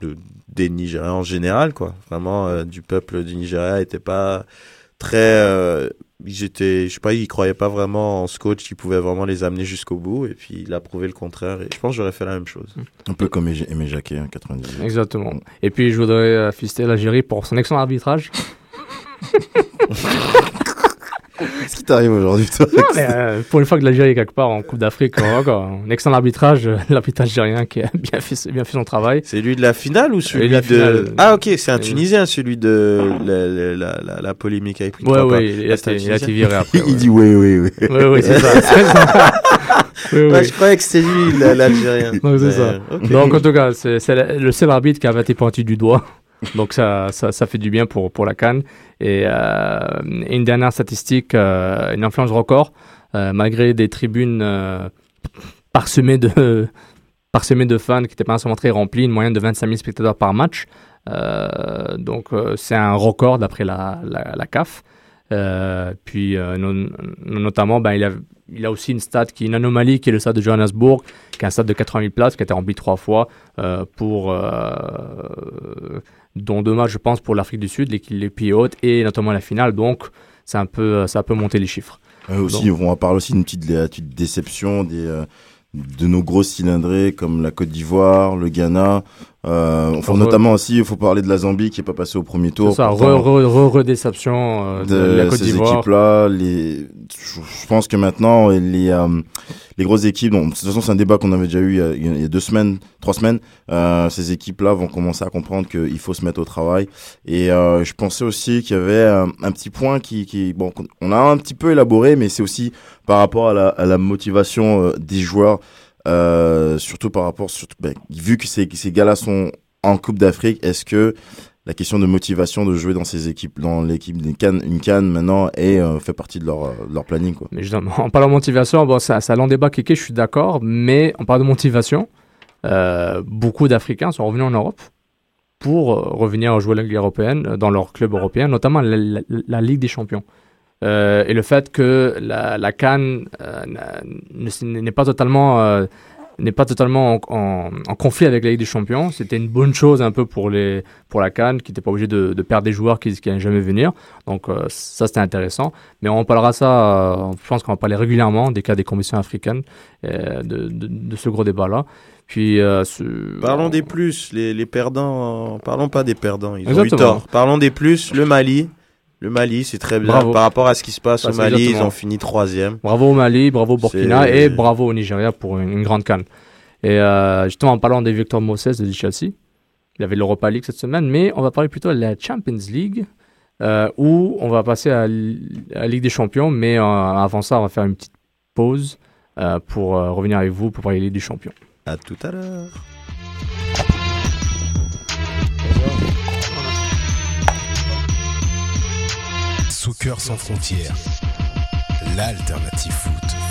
de, des Nigériens en général. quoi. Vraiment, du peuple du Nigeria n'était pas très ils étaient, je sais pas, ils croyaient pas vraiment en ce coach qui pouvait vraiment les amener jusqu'au bout. Et puis il a prouvé le contraire. Et je pense que j'aurais fait la même chose. Un peu comme Aimé Jacquet en 98. Exactement. Et puis je voudrais assister l'Algérie pour son excellent arbitrage. <laughs> Qu'est-ce qui t'arrive aujourd'hui, toi euh, Pour une fois que l'Algérie est quelque part en Coupe d'Afrique, un excellent arbitrage, euh, <laughs> l'arbitre algérien qui a bien fait, bien fait son travail. C'est lui de la finale ou celui de, la Ah, ok, c'est un Tunisien, celui de la, la, la, polémique avec Ouais, ouais, il, a, été viré après. <laughs> il dit oui, oui, oui. <laughs> Oui, oui, c'est ça. Je croyais que c'était lui, l'Algérien. Donc, c'est ça. Donc, en tout cas, c'est le seul arbitre qui avait été pointu du doigt. Donc ça, ça, fait du bien pour, pour la Cannes. Et euh, une dernière statistique, euh, une influence record, euh, malgré des tribunes parsemées de, <laughs> parsemées de fans qui n'étaient pas nécessairement très remplis, une moyenne de 25 000 spectateurs par match. donc c'est un record d'après la, la, CAF. Puis notamment, ben, il a il a aussi une stade qui est une anomalie, qui est le stade de Johannesburg, qui est un stade de 80 000 places, qui a été rempli trois fois, euh, pour, euh, dont deux matchs, je pense, pour l'Afrique du Sud, les, les pays hautes, et notamment la finale. Donc, c'est un peu, ça peut monter les chiffres. Euh, aussi, on va parler aussi d'une petite, petite déception des, euh, de nos grosses cylindrées comme la Côte d'Ivoire, le Ghana. Euh, enfin, notamment aussi, il faut parler de la Zambie qui est pas passée au premier tour. C'est ça, redéception euh, de, la Côte d'Ivoire. Ces équipes-là, les, je pense que maintenant les euh, les grosses équipes, bon, de toute façon c'est un débat qu'on avait déjà eu il y, a, deux semaines, trois semaines. Euh, ces équipes-là vont commencer à comprendre qu'il faut se mettre au travail. Et euh, je pensais aussi qu'il y avait un, un, petit point qui, qui, bon, on a un petit peu élaboré, mais c'est aussi par rapport à la, à la motivation euh, des joueurs. Euh, surtout par rapport, ben, vu que ces, ces gars-là sont en Coupe d'Afrique, est-ce que la question de motivation de jouer dans ces équipes, dans l'équipe d'une canne, une canne maintenant, et euh, fait partie de leur, leur planning. Quoi? Mais justement, <laughs> en parlant de motivation, bon, c'est un long débat, Kéké, je suis d'accord, mais on parle de motivation. Euh, beaucoup d'Africains sont revenus en Europe pour revenir jouer la Ligue européenne dans leur club européen, notamment la Ligue des Champions. Euh, et le fait que la, la Cannes euh, n'est pas totalement euh, n'est pas totalement en, en, conflit avec la Ligue des Champions. C'était une bonne chose un peu pour, les, pour la Cannes, qui n'était pas obligé de, de, perdre des joueurs qui n'allaient jamais venir. Donc ça, c'était intéressant. Mais on parlera ça, je pense qu'on va parler régulièrement des cas des commissions africaines, de, de, de, ce gros débat-là. Puis, Parlons des plus, les, les, perdants, parlons pas des perdants, ils ont eu tort. Parlons des plus, le Mali. Le Mali, c'est très bien. Par rapport à ce qui se passe au Mali, ils ont fini troisième. Bravo au Mali, bravo au Burkina et bravo au Nigeria pour une, grande canne. Et euh, justement, en parlant des Victor Moses de Chelsea, il y avait l'Europa League cette semaine, mais on va parler plutôt de la Champions League, euh, où on va passer à, la Ligue des Champions, mais euh, avant ça, on va faire une petite pause pour revenir avec vous pour parler de la Ligue des Champions. À tout à l'heure. Soccer sans frontières, l'alternative foot.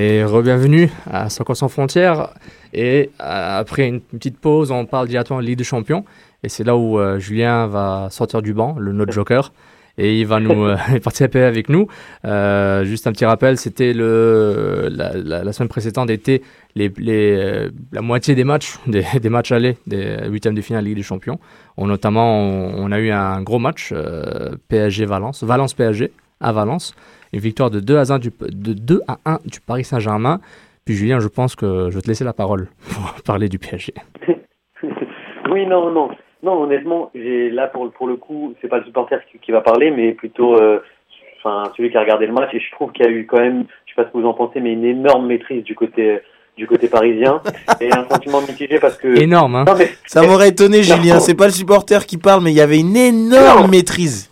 Et re-bienvenue à Soccer sans frontières. Et euh, après une petite pause, on parle directement de Ligue des Champions. Et c'est là où euh, Julien va sortir du banc, le notre joker, et il va nous <laughs> euh, <laughs> participer avec nous. Euh, juste un petit rappel, c'était le la, la, la, semaine précédente était les, les la moitié des matchs <laughs> des, des, matchs allés des huitièmes de finale Ligue des Champions. On, notamment, on, on, a eu un gros match PSG Valence, Valence PSG à Valence, une victoire de 2 à 1 du, de 2 à 1 du Paris Saint-Germain. Puis Julien, je pense que je vais te laisser la parole <laughs> pour parler du PSG. <laughs> oui, non, non. Non, honnêtement, j'ai là pour pour le coup, c'est pas le supporter qui, qui va parler, mais plutôt euh, enfin celui qui a regardé le match. Et je trouve qu'il y a eu quand même, je sais pas ce que vous en pensez, mais une énorme maîtrise du côté du côté parisien <laughs> et un sentiment mitigé parce que énorme. Hein. Non, mais, ça m'aurait étonné, Julien. C'est pas le supporter qui parle, mais il y avait une énorme non. maîtrise.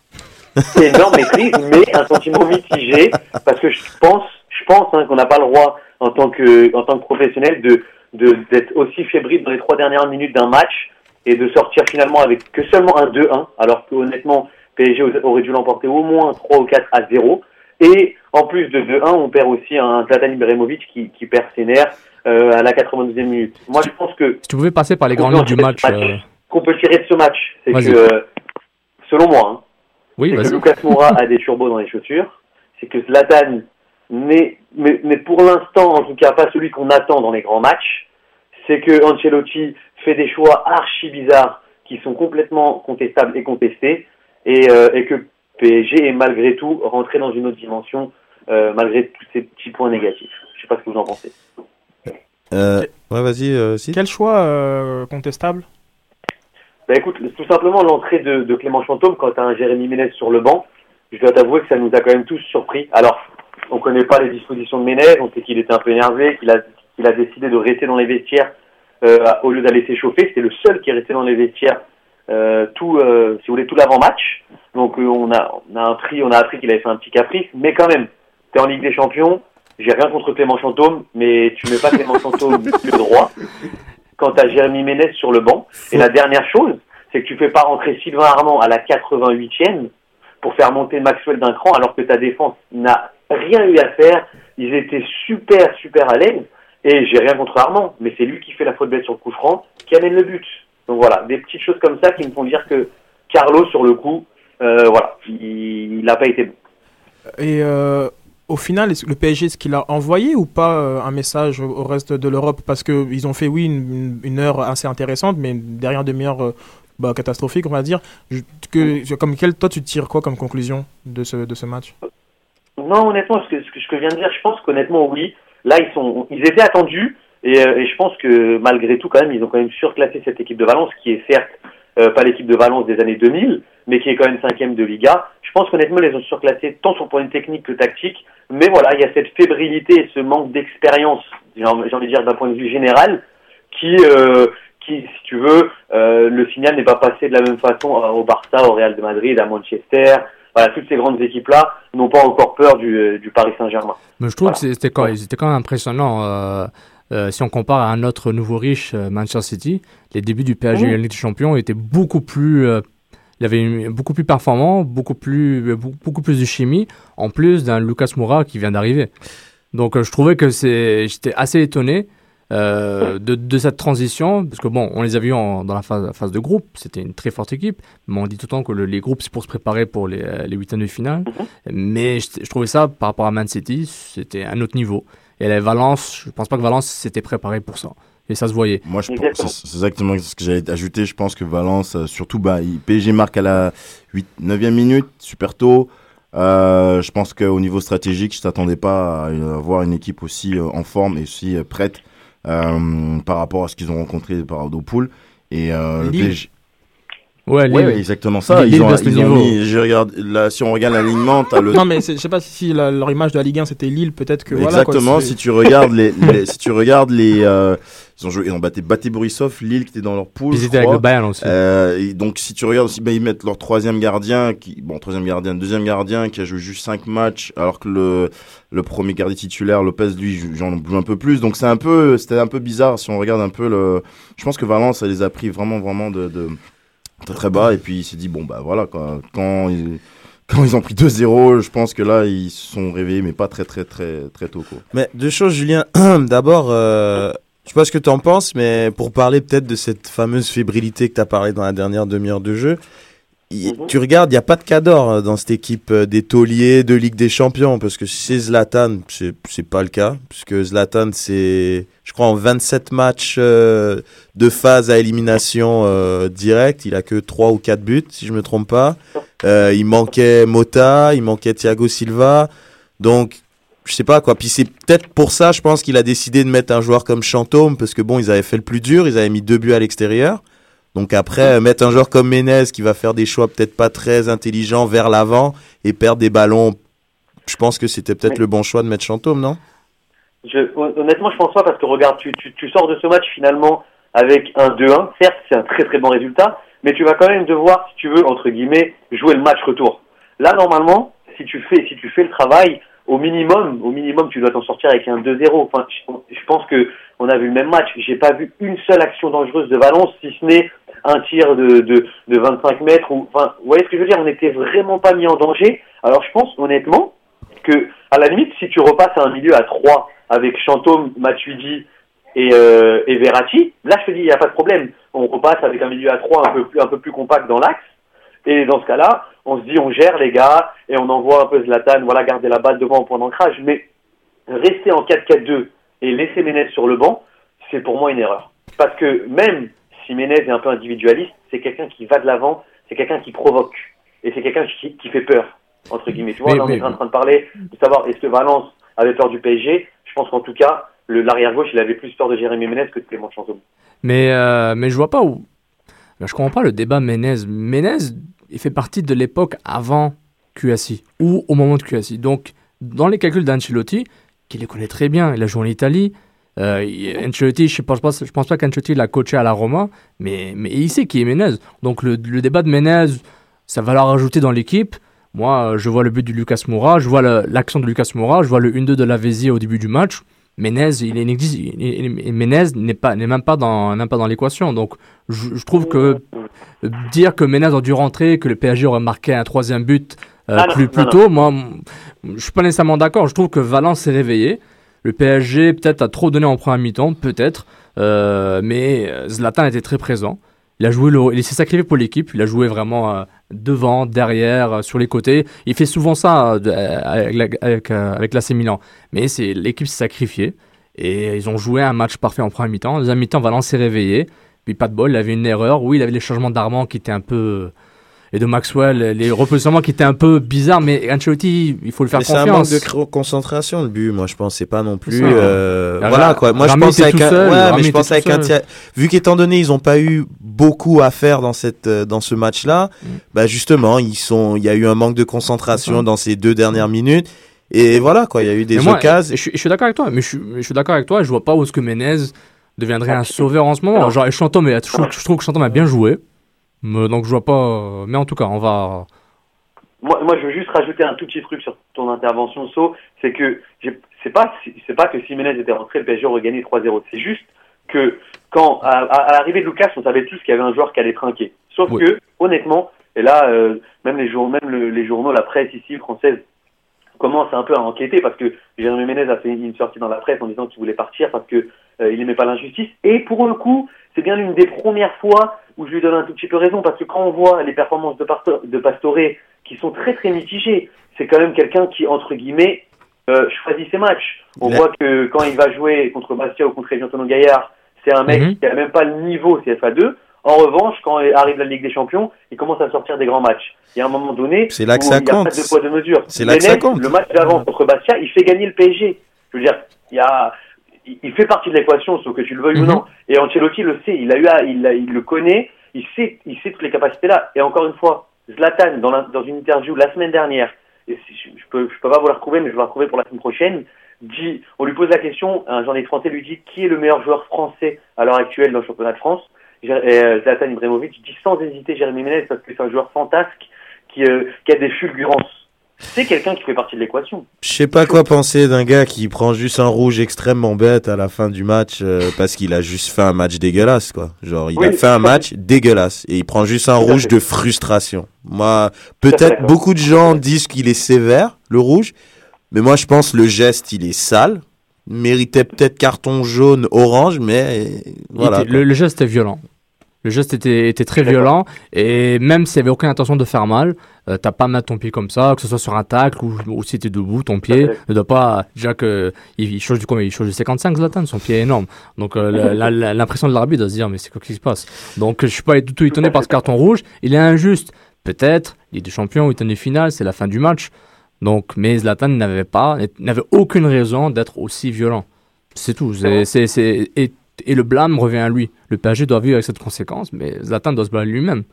C'est énorme maîtrise, mais un sentiment mitigé parce que je pense, je pense hein, qu'on n'a pas le droit en tant que en tant que professionnel de de d'être aussi fébrile dans les trois dernières minutes d'un match et de sortir finalement avec que seulement un 2-1, alors que honnêtement PSG aurait dû l'emporter au moins 3 ou 4 à 0. Et en plus de 2-1, on perd aussi un Zlatan Ibrahimovic qui, qui perd ses nerfs euh, à la 92e minute. Moi, je pense que si tu pouvais passer par les grandes lignes du match, match euh... qu'on peut tirer de ce match, c'est que euh, selon moi, hein, oui, c'est que Lucas Moura a des turbos dans les chaussures, c'est que Zlatan n'est mais, mais pour l'instant en tout cas pas celui qu'on attend dans les grands matchs, c'est que Ancelotti fait des choix archi bizarres qui sont complètement contestables et contestés, et, euh, et que PSG est malgré tout rentré dans une autre dimension euh, malgré tous ces petits points négatifs. Je sais pas ce que vous en pensez. Euh, ouais, vas-y. Euh, si. Quel choix euh, contestable? Bah écoute, tout simplement l'entrée de, de, Clément Chantôme quand tu as un Jérémy Ménez sur le banc, je dois t'avouer que ça nous a quand même tous surpris. Alors, on connaît pas les dispositions de Ménez, on sait qu'il était un peu énervé, qu'il a, qu'il a décidé de rester dans les vestiaires euh, au lieu d'aller s'échauffer. C'était le seul qui est resté dans les vestiaires euh, tout, euh, si vous voulez, tout l'avant-match. Donc on a, on a appris, on a appris qu'il avait fait un petit caprice, mais quand même, t'es en Ligue des Champions. J'ai rien contre Clément Chantôme, mais tu mets pas Clément Chantôme <laughs> le droit quand t'as Jérémy Ménez sur le banc. Et la dernière chose, c'est que tu fais pas rentrer Sylvain Armand à la 88e pour faire monter Maxwell d'un cran, alors que ta défense n'a rien eu à faire. Ils étaient super, super à l'aise. Et j'ai rien contre Armand, mais c'est lui qui fait la faute bête sur le coup franc, qui amène le but. Donc voilà, des petites choses comme ça qui me font dire que Carlo, sur le coup, euh, voilà, il n'a pas été bon. Et euh, au final, le PSG, est-ce qu'il a envoyé ou pas euh, un message au reste de l'Europe? Parce qu'ils ont fait, oui, une, heure assez intéressante, mais derrière demi-heure bah, catastrophique, on va dire. Que, comme quel, toi, tu tires quoi comme conclusion de ce, de ce match? Non, honnêtement, ce que, ce que je viens de dire, je pense qu'honnêtement, oui. Là, ils, sont, ils étaient attendus. Et, euh, et, je pense que malgré tout, quand même, ils ont quand même surclassé cette équipe de Valence, qui est certes euh, pas l'équipe de Valence des années 2000, mais qui est quand même cinquième de Liga. Je pense qu'honnêtement, ils les ont surclassés tant sur le point de technique que tactique. Mais voilà, il y a cette fébrilité et ce manque d'expérience, j'ai envie de dire d'un point de vue général, qui, euh, qui si tu veux, euh, le signal n'est pas passé de la même façon au Barça, au Real de Madrid, à Manchester. Voilà, toutes ces grandes équipes-là n'ont pas encore peur du, du Paris Saint-Germain. Mais je trouve voilà. que c'était quand, quand même impressionnant. Euh, euh, si on compare à un autre nouveau riche, euh, Manchester City, les débuts du PSG Mmh. en Ligue des Champions étaient beaucoup plus, euh, il avait une- beaucoup plus performant, beaucoup plus, beaucoup, plus de chimie, en plus d'un Lucas Moura qui vient d'arriver. Donc euh, je trouvais que c'est, j'étais assez étonné euh, de, de cette transition, parce que bon, on les a vus en- dans la phase, phase de groupe, c'était une très forte équipe, mais on dit tout le temps que le- les groupes c'est pour se préparer pour les, euh, les huitièmes de finale. Mais je, je trouvais ça par rapport à Man City, c'était un autre niveau. Et la Valence, je pense pas que Valence s'était préparé pour ça. Et ça se voyait. Moi, je pense, c'est exactement ce que j'allais ajouter. Je pense que Valence, euh, surtout, bah, PSG marque à la 8, 9e minute, super tôt. Euh, je pense qu'au niveau stratégique, je t'attendais pas à une- à voir une équipe aussi euh, en forme et aussi euh, prête euh, par rapport à ce qu'ils ont rencontré par rapport aux poules. Et euh, le. PSG. Ouais, Ouais, Lille. exactement ça. Lille Ils ont, ils ont mis, je regarde, là, si on regarde l'alignement, t'as le, Non, mais c'est- je sais pas si la- leur image de la Ligue 1 c'était Lille, peut-être que voilà. quoi, Exactement. c'est- si tu regardes les, les- si tu regardes les, euh, ils ont joué, ils ont battu, battu Borisov, Lille qui était dans leur poule. Ils étaient avec le Bayern aussi. Euh, et donc si tu regardes aussi, ben, ils mettent leur troisième gardien, qui, bon troisième gardien, deuxième gardien qui a joué juste cinq matchs, alors que le le premier gardien titulaire Lopez lui j'en joue un peu plus. Donc c'est un peu, c'était un peu bizarre si on regarde un peu le. Je pense que Valence ça les a pris vraiment vraiment de, de très très bas et puis il s'est dit bon bah voilà quand il- quand ils ont pris 2-0, je pense que là, ils se sont réveillés, mais pas très, très, très, très tôt. Quoi. Mais deux choses, Julien. <clears throat> D'abord, euh, je sais pas ce que tu en penses, mais pour parler peut-être de cette fameuse fébrilité que tu as parlé dans la dernière demi-heure de jeu, Mhm. tu regardes, il n'y a pas de cador euh, dans cette équipe euh, des tauliers de Ligue des Champions, parce que c'est Zlatan, c'est c'est pas le cas, puisque Zlatan, c'est, je crois, en 27 matchs euh, de phase à élimination euh, directe, il a que 3 ou 4 buts, si je me trompe pas. Euh, il manquait Mota, il manquait Thiago Silva, donc je sais pas quoi. Puis c'est peut-être pour ça, je pense qu'il a décidé de mettre un joueur comme Chantôme, parce que bon, ils avaient fait le plus dur, ils avaient mis deux buts à l'extérieur. Donc après, euh, mettre un joueur comme Menez qui va faire des choix peut-être pas très intelligents vers l'avant et perdre des ballons, je pense que c'était peut-être le bon choix de mettre Chantôme, non? Je, honnêtement, je pense pas parce que regarde, tu, tu, tu sors de ce match finalement avec un 2-1. Certes, c'est un très très bon résultat, mais tu vas quand même devoir, si tu veux, entre guillemets, jouer le match retour. Là, normalement, si tu fais, si tu fais le travail, au minimum, au minimum, tu dois t'en sortir avec un 2-0. Enfin, je, je pense que on a vu le même match. J'ai pas vu une seule action dangereuse de Valence, si ce n'est un tir de, de, de 25 mètres. Ou, vous voyez ce que je veux dire On n'était vraiment pas mis en danger. Alors, je pense honnêtement que, à la limite, si tu repasses à un milieu à 3 avec Chantôme, Matuidi et, euh, et Verratti, là, je te dis, il n'y a pas de problème. On repasse avec un milieu à 3 un peu plus, un peu plus compact dans l'axe. Et dans ce cas-là, on se dit, on gère les gars, et on envoie un peu Zlatan, voilà, garder la balle devant au point d'ancrage. Mais rester en 4-4-2 et laisser Ménez sur le banc, c'est pour moi une erreur. Parce que même si Ménez est un peu individualiste, c'est quelqu'un qui va de l'avant, c'est quelqu'un qui provoque, et c'est quelqu'un qui, qui fait peur, entre guillemets. Tu vois, Mais- là, on mais- est en train de parler de savoir est-ce que Valence avait peur du PSG. Je pense qu'en tout cas, l'arrière-gauche, il avait plus peur de Jérémy Ménez que de Clément Chantôme. Mais, euh, mais je vois pas où. Je comprends pas le débat Menez. Menez, il fait partie de l'époque avant QSI ou au moment de QSI. Donc, dans les calculs d'Ancelotti, qui les connaît très bien, il a joué en Italie. Euh, Ancelotti, je pense pas, je pense pas qu'Ancelotti l'a coaché à la Roma, mais, mais il sait qui est Menez. Donc, le, le débat de Menez, ça va leur rajouter dans l'équipe. Moi, euh, je vois le but de Lucas Moura, je vois l'action de Lucas Moura, je vois le 1-2 de Lavezzi au début du match. Menez, il, il existe, il- n'est pas, n'est même pas dans, même pas dans l'équation. Donc, je, je trouve que euh, dire que Menez a dû rentrer, que le PSG aurait marqué un troisième but euh, Ah plus, non, plus non. tôt, moi, je suis pas nécessairement d'accord. Je trouve que Valence s'est réveillé. Le PSG peut-être a trop donné en première mi-temps, peut-être, euh, mais euh, Zlatan était très présent. Il a joué, le, il s'est sacrifié pour l'équipe. Il a joué vraiment euh, devant, derrière, sur les côtés. Il fait souvent ça avec, avec, avec l'AC Milan. Mais c'est l'équipe s'est sacrifiée et ils ont joué un match parfait en première mi-temps. En deuxième mi-temps, Valence s'est réveillé. Puis pas de bol, il avait une erreur. Oui, il avait les changements d'Armand qui étaient un peu et de Maxwell, les repositionnements qui étaient un peu bizarres. Mais Ancelotti, il faut le faire Mais c'est un confiance. manque de concentration le but, moi je pense c'est pas non plus. euh, voilà quoi. Moi je pense avec un, seul, ouais, Rami mais je était pense tout avec un seul. Thia- vu qu'étant donné ils ont pas eu beaucoup à faire dans cette euh, dans ce match-là, Mm. bah justement ils sont, il y a eu un manque de concentration dans ces deux dernières minutes et voilà quoi, il y a eu des moi, occasions. Je, suis- je suis d'accord avec toi, mais je, je suis d'accord avec toi. Je vois pas où est-ce que Menez deviendrait un sauveur en ce moment. Genre, je, trouve- je trouve que Chantôme a bien joué. Mais, donc je vois pas. Mais en tout cas, on va. Moi, moi, je veux juste rajouter un tout petit truc sur ton intervention, So. C'est que c'est pas, c'est pas que si Menez était rentré, le PSG aurait gagné 3-0. C'est juste que quand, à, à- à l'arrivée de Lucas, on savait tous qu'il y avait un joueur qui allait trinquer. Sauf Oui. que, honnêtement, et là, euh, même les journaux, même le- les journaux, la presse ici française commence un peu à enquêter parce que Jérémy Ménez a fait une sortie dans la presse en disant qu'il voulait partir parce que euh, il aimait pas l'injustice. Et pour le coup, c'est bien l'une des premières fois où je lui donne un tout petit peu raison parce que quand on voit les performances de, Pasto- de Pastore qui sont très très mitigées, c'est quand même quelqu'un qui entre guillemets euh, choisit ses matchs. On voit que quand il va jouer contre Bastia ou contre Antonio Gaillard, c'est un mec Mhm. qui a même pas le niveau CFA2. En revanche, quand arrive la Ligue des Champions, il commence à sortir des grands matchs. Il y a un moment donné C'est là que ça il a compte. pas de poids de mesure. C'est là que ça compte. Le match d'avant contre Bastia, il fait gagner le PSG. Je veux dire, il y a, il il fait partie de l'équation, sauf que tu le veuilles ou Mhm. non. Et Ancelotti le sait, il a eu, à- il, a- il le connaît, il sait, il sait toutes les capacités là. Et encore une fois, Zlatan dans, la- dans une interview la semaine dernière, et si- je, je peux, je peux pas vous la retrouver, mais je vais la retrouver pour la semaine prochaine. Dit, on lui pose la question, un journaliste français lui dit qui est le meilleur joueur français à l'heure actuelle dans le championnat de France? Et euh, Zlatan Ibrahimovic dit sans hésiter Jérémy Ménez parce que c'est un joueur fantasque qui, euh, qui a des fulgurances. C'est quelqu'un qui fait partie de l'équation. Je sais pas quoi penser d'un gars qui prend juste un rouge extrêmement bête à la fin du match euh, <laughs> parce qu'il a juste fait un match dégueulasse, quoi. Genre, il a fait un match dégueulasse et il prend juste un rouge de frustration. Moi, peut-être beaucoup de gens disent qu'il est sévère, le rouge, mais moi je pense le geste, il est sale. Méritait peut-être carton jaune, orange, mais voilà. le, le geste est violent. Le geste était, était très violent et même s'il n'y avait aucune intention de faire mal, euh, t'as pas mettre ton pied comme ça, que ce soit sur un tacle ou, ou si t'es debout, ton pied ne doit pas. Déjà que il, change du combien? Il change du 55 Zlatan, son pied est énorme. Donc euh, l'impression de l'arbitre de se dire mais c'est quoi qui se passe? Donc je suis pas du tout étonné par ce carton rouge. Il est injuste, peut-être. Il est des champions, il est des finales, c'est la fin du match. Donc mais Zlatan n'avait pas, n'avait aucune raison d'être aussi violent. C'est tout. C'est et et le blâme revient à lui. Le PSG doit vivre avec cette conséquence, mais Zlatan doit se blâmer lui-même.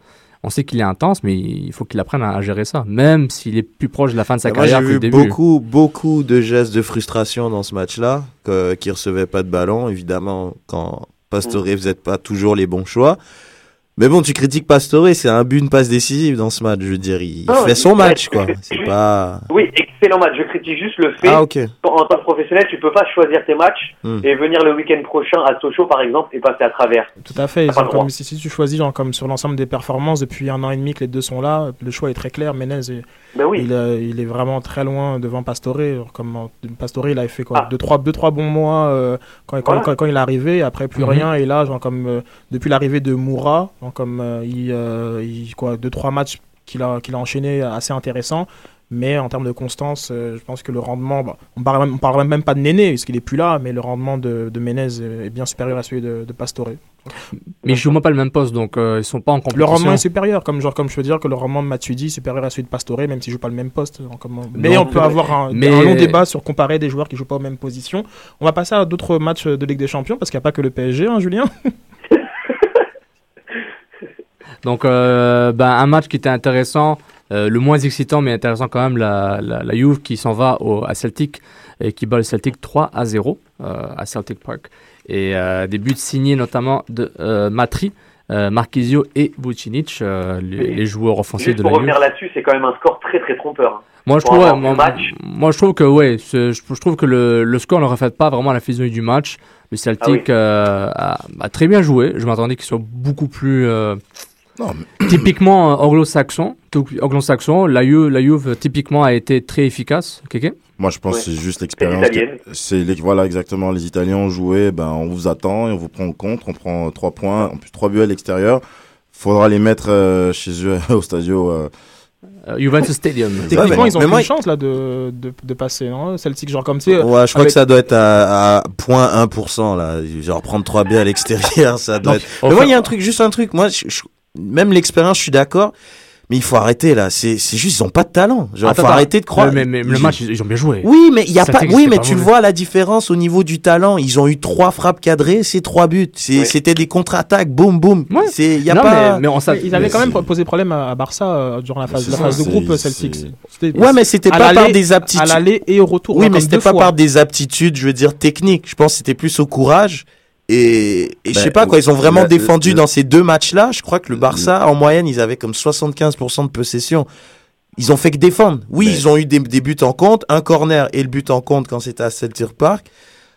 On sait qu'il est intense, mais il faut qu'il apprenne à gérer ça, même s'il est plus proche de la fin de sa carrière que le début. Beaucoup, beaucoup de gestes de frustration dans ce match-là, qui recevait pas de ballon. Évidemment, quand Pastore mm. faisait pas toujours les bons choix. Mais bon, tu critiques Pastore, c'est un but, une passe décisive dans ce match. Je veux dire, il fait son match, quoi. C'est pas. Oui, excellent match. Je critique juste le fait, ah, en tant que professionnel, tu peux pas choisir tes matchs hmm. et venir le week-end prochain à Sochaux, par exemple, et passer à travers. Tout à fait. Comme, si, si, tu choisis, genre, comme sur l'ensemble des performances depuis un an et demi que les deux sont là, le choix est très clair. Menez, ben oui. il, il, est vraiment très loin devant Pastore. Comme Pastore, il a fait quoi, ah. deux, trois, deux, trois bons mois euh, quand, quand, quand, il est arrivé. Après, plus mhm. rien. Et là, genre, comme euh, depuis l'arrivée de Moura, comme euh, il, il, quoi, deux, trois matchs qu'il a, qu'il a enchaîné assez intéressants. Mais en termes de constance, euh, je pense que le rendement, bah, on ne parle, même pas de Néné, parce qu'il n'est plus là, mais le rendement de, de Menez est bien supérieur à celui de, de Pastore. Mais ils jouent pas le même poste, donc euh, ils sont pas en compétition. Le rendement est supérieur, comme, genre, comme je veux dire que le rendement de Matuidi est supérieur à celui de Pastore, même s'ils jouent pas le même poste. mais on peut avoir un, long débat sur comparer des joueurs qui jouent pas aux mêmes positions. On va passer à d'autres matchs de Ligue des Champions, parce qu'il n'y a pas que le PSG, hein, Julien? <laughs> Donc, euh, ben, un match qui était intéressant, euh, le moins excitant mais intéressant quand même, la, la, Juve qui s'en va au, à Celtic et qui bat le Celtic 3 à 0 euh, à Celtic Park. Et des buts signés notamment de Matri, Marquisio et Vucinic, les, joueurs offensifs de la Juve. Pour revenir là-dessus, c'est quand même un score très très trompeur. Hein. Moi je, trouve, moi, je trouve que ouais, je, trouve que le, le score ne reflète pas vraiment la physionomie du match. Le Celtic ah a, très bien joué. Je m'attendais qu'il soit beaucoup plus <coughs> Typiquement euh, anglo-saxon, anglo-saxon, la Juve, la Juve typiquement a été très efficace. Moi, je pense que c'est juste l'expérience. C'est voilà exactement. Les Italiens ont joué. Ben, on vous attend et on vous prend en compte. On prend trois points, en plus trois buts à l'extérieur. Faudra les mettre euh, <laughs> chez eux au stadio. Euh, Juventus Stadium. Techniquement, ils ont une chance là de, de, de passer, non Celtic, genre comme tu Ouais, je crois que ça doit être à, à 0.1%, là. Genre prendre 3 buts à l'extérieur, <laughs> ça doit être. Mais moi, il y a un truc, juste un truc. Moi, je, même l'expérience, je suis d'accord. Mais il faut arrêter là, c'est juste ils ont pas de talent. Genre il faut arrêter de croire. Mais, mais, le match ils ont bien joué. Oui, mais il y a pas oui, mais tu le vois la différence au niveau du talent, ils ont eu trois frappes cadrées, c'est trois buts. C'était des contre-attaques, boum boum. C'est il y a pas mais, ils avaient quand même posé problème à Barça euh, durant la phase, la phase de groupe Celtics. Ouais, mais c'était pas par des aptitudes à l'aller et au retour. Oui, mais c'était pas par des aptitudes, je veux dire techniques. Je pense c'était plus au courage et, je sais ben, pas quoi, ils ont vraiment défendu dans ces deux matchs-là. Je crois que le Barça, en moyenne, ils avaient comme 75% de possession. Ils ont fait que défendre. Oui, ils ont eu des, buts en compte, un corner et le but en compte quand c'était à Celtic Park.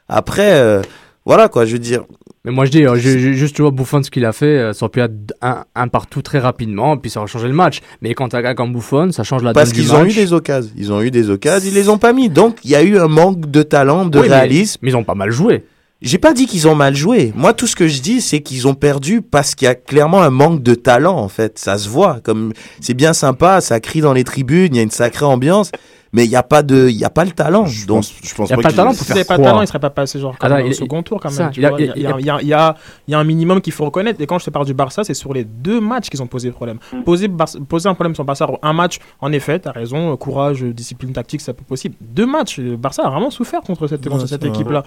Après, euh, voilà quoi, je veux dire. Mais moi je dis, euh, juste tu vois Buffon ce qu'il a fait, euh, ça aurait pu être un, partout très rapidement, puis ça aurait changé le match. Mais quand tu as comme Buffon, ça change la donne du match. Parce qu'ils ont eu des occasions, ils ont eu des occasions, ils les ont pas mis. Donc il y a eu un manque de talent, de réalisme. mais ils ont pas mal joué. J'ai pas dit qu'ils ont mal joué. Moi, tout ce que je dis, c'est qu'ils ont perdu parce qu'il y a clairement un manque de talent, en fait. Ça se voit. Comme c'est bien sympa, ça crie dans les tribunes, il y a une sacrée ambiance, mais il y a pas de, il y a pas le talent. Je Donc, pense, je pense il y a pas, de talent pour faire pas de talent, il serait pas passé genre comme au second tour quand même. Il y, y, y, a un minimum qu'il faut reconnaître. Et quand je te parle du Barça, c'est sur les deux matchs qu'ils ont posé problème. Mm. Poser, poser un problème sur Barça, un match, en effet, tu as raison, courage, discipline tactique, c'est pas possible. Deux matchs, Barça a vraiment souffert contre cette, contre cette équipe-là.